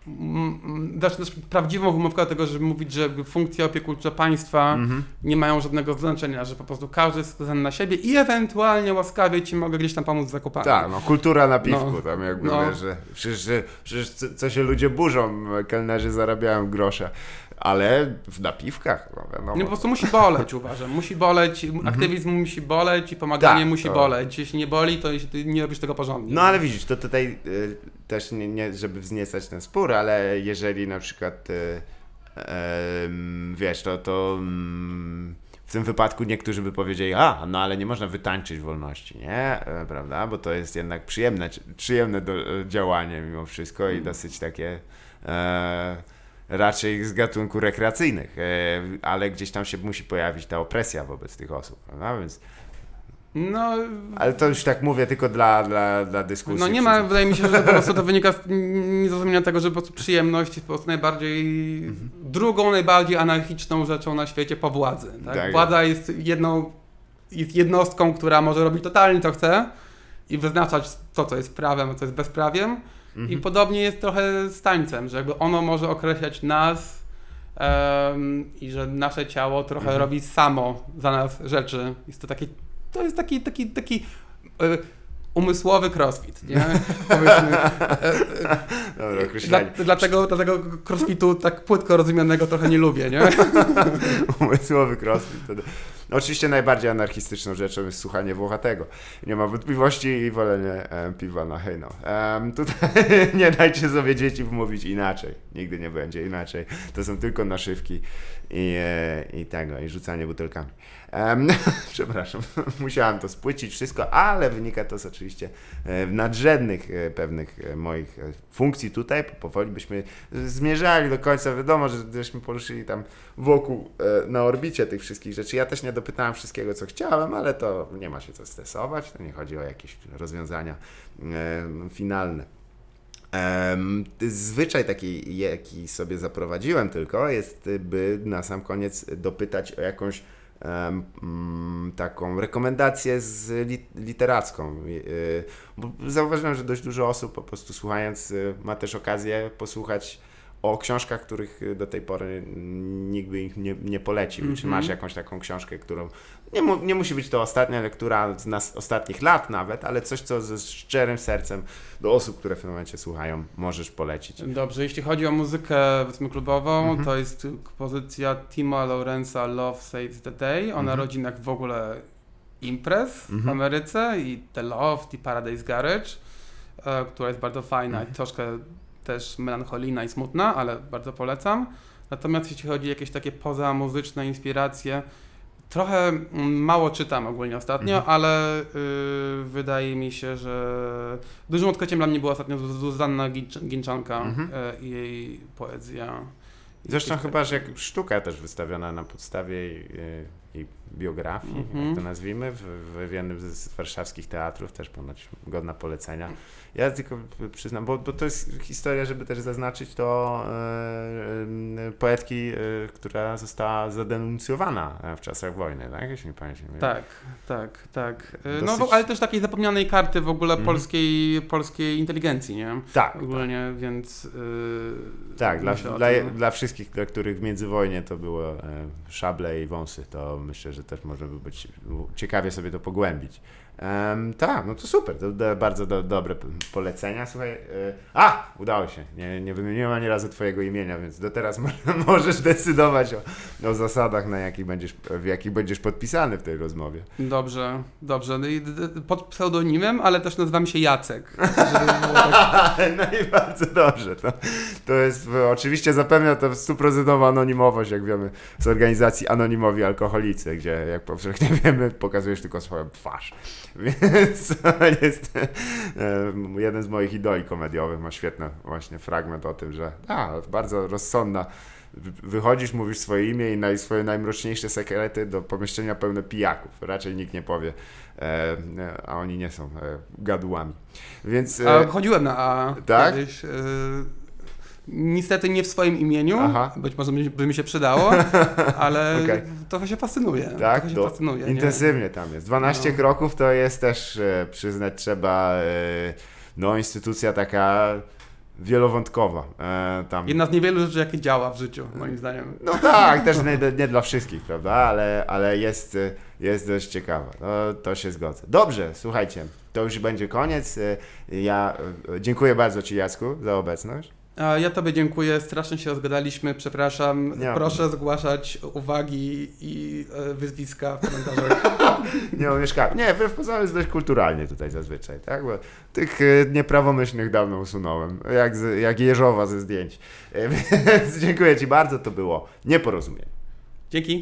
mm, dasz, dasz prawdziwą wymówkę tego, żeby mówić, że funkcje opiekuńcze państwa Mhm. nie mają żadnego znaczenia, że po prostu każdy jest skazany na siebie i ewentualnie łaskawie ci mogę gdzieś tam pomóc z zakupami. Tak, no kultura na piwku, No. tam jakby No. wiesz, że przecież, przecież co, co się ludzie burzą, kelnerzy zarabiają grosze, ale w napiwkach, no wiadomo. Nie, po prostu musi boleć, uważam. Musi boleć, aktywizm musi boleć i pomaganie Mhm. Tak, musi to- boleć. Jeśli nie boli, to nie robisz tego porządnie. No ale widzisz, to tutaj y, też nie, nie, żeby wzniecać ten spór, ale jeżeli na przykład y, em, wiesz, to, to mm, w tym wypadku niektórzy by powiedzieli, a, no ale nie można wytańczyć wolności, nie? E, prawda? Bo to jest jednak przyjemne, przyjemne do, e, działanie mimo wszystko i dosyć takie e, raczej z gatunku rekreacyjnych, e, ale gdzieś tam się musi pojawić ta opresja wobec tych osób, prawda? Więc, No, ale to już tak mówię tylko dla, dla, dla dyskusji. no nie ma, wydaje mi się, że po prostu to wynika z niezrozumienia tego, że po prostu przyjemność jest po prostu najbardziej, Mhm. drugą najbardziej anarchiczną rzeczą na świecie po władzy. Tak? Tak Władza jest jedną, jest jednostką, która może robić totalnie co chce i wyznaczać to, co jest prawem, a co jest bezprawiem. Mhm. I podobnie jest trochę z tańcem, że jakby ono może określać nas em, i że nasze ciało trochę Mhm. robi samo za nas rzeczy. Jest to taki, to jest taki, taki, taki e, umysłowy crossfit, nie? Powiedzmy. E, e, Dobra, dla, dlatego, dlatego crossfitu tak płytko rozumianego trochę nie lubię, nie? Umysłowy crossfit. No, oczywiście najbardziej anarchistyczną rzeczą jest słuchanie Włochatego. Nie ma wątpliwości i wolenie e, piwa na hejno. Em, tutaj nie dajcie sobie dzieci wmówić inaczej. Nigdy nie będzie inaczej. To są tylko naszywki i, e, i tego, i rzucanie butelkami. Przepraszam, musiałem to spłycić wszystko, ale wynika to z oczywiście e, nadrzędnych e, pewnych e, moich funkcji tutaj. Powoli byśmy zmierzali do końca. Wiadomo, że żeśmy poruszyli tam wokół, na orbicie tych wszystkich rzeczy. Ja też nie dopytałem wszystkiego, co chciałem, ale to nie ma się co stresować. To nie chodzi o jakieś rozwiązania finalne. Zwyczaj taki, jaki sobie zaprowadziłem tylko, jest, by na sam koniec dopytać o jakąś taką rekomendację z li, literacką. Y, Bo zauważyłem, że dość dużo osób po prostu słuchając y, ma też okazję posłuchać o książkach, których do tej pory nikt by ich nie, nie polecił. Czy Mhm. masz jakąś taką książkę, którą nie, mu, nie musi być to ostatnia lektura z nas, ostatnich lat nawet, ale coś, co ze szczerym sercem do osób, które w tym momencie słuchają, możesz polecić. Dobrze, jeśli chodzi o muzykę powiedzmy klubową, Mhm. to jest pozycja Tima Lorenza Love Saves the Day o Mhm. narodzinach w ogóle imprez w Mhm. Ameryce i The Loft i Paradise Garage, e, która jest bardzo fajna i troszkę też melancholijna i smutna, ale bardzo polecam. Natomiast jeśli chodzi o jakieś takie pozamuzyczne inspiracje, trochę mało czytam ogólnie ostatnio, Mhm. ale y, wydaje mi się, że dużym odkryciem dla mnie była ostatnio Zuz- Zuzanna Gincz- Ginczanka Mhm. e, i jej poezja. Zresztą chyba, że sztuka też wystawiona na podstawie jej, jej biografii, Mhm. jak to nazwijmy, w, w jednym z warszawskich teatrów, też ponoć godna polecenia. Ja tylko przyznam, bo, bo to jest historia, żeby też zaznaczyć to e, e, poetki, e, która została zadenuncjowana e, w czasach wojny, tak? Jeśli nie pamiętam. Tak, tak, tak. E, No, Dosyć- bo- ale też takiej zapomnianej karty w ogóle Mhm. polskiej, polskiej inteligencji, nie? Tak, Ogólnie, więc... Yy, Tak, dla, dla, dla wszystkich, dla których w międzywojnie to było e, szable i wąsy, to myślę, że też może by być ciekawie sobie to pogłębić. Em, tak, no to super, to do, bardzo do, dobre polecenia. Słuchaj, e, a, udało się, nie, nie wymieniłem ani razu twojego imienia, więc do teraz mo- możesz decydować o, o zasadach, na jakich będziesz, w jakich będziesz podpisany w tej rozmowie. Dobrze, dobrze. No Pod pseudonimem, ale też nazywam się Jacek. Tak... No i bardzo dobrze. To, to jest, oczywiście zapewnia to stuprocentową anonimowość, jak wiemy, z organizacji Anonimowi Alkoholicy, gdzie, jak powszechnie wiemy, pokazujesz tylko swoją twarz. Więc to jest e, jeden z moich idoli komediowych, ma świetny właśnie fragment o tym, że a, bardzo rozsądna wychodzisz, mówisz swoje imię i naj, swoje najmroczniejsze sekrety do pomieszczenia pełne pijaków. Raczej nikt nie powie, e, e, a oni nie są e, gadułami. Więc... E, A chodziłem na A Tak? kiedyś. Niestety nie w swoim imieniu, Aha. być może by mi się przydało, ale Okej. trochę się fascynuje. Tak, trochę się fascynuje. nie? Intensywnie tam jest. 12 No. kroków to jest też, e, przyznać trzeba, e, no instytucja taka wielowątkowa. E, tam. Jedna z niewielu rzeczy, jakie działa w życiu, moim zdaniem. No tak, też nie, nie dla wszystkich, prawda? Ale, ale jest, jest dość ciekawa. No, to się zgodzę. Dobrze, słuchajcie, to już będzie koniec. Ja dziękuję bardzo Ci, Jacku, za obecność. Ja Tobie dziękuję, strasznie się rozgadaliśmy, przepraszam. Nie Proszę zgłaszać uwagi i e, wyzwiska w komentarzach. Nie omieszkałem. Nie, wbrew pozorom jest dość kulturalnie tutaj zazwyczaj, tak? Bo tych y, nieprawomyślnych dawno usunąłem, jak, z, jak Jeżowa ze zdjęć. Y, Więc dziękuję Ci bardzo, to było nieporozumienie. Dzięki.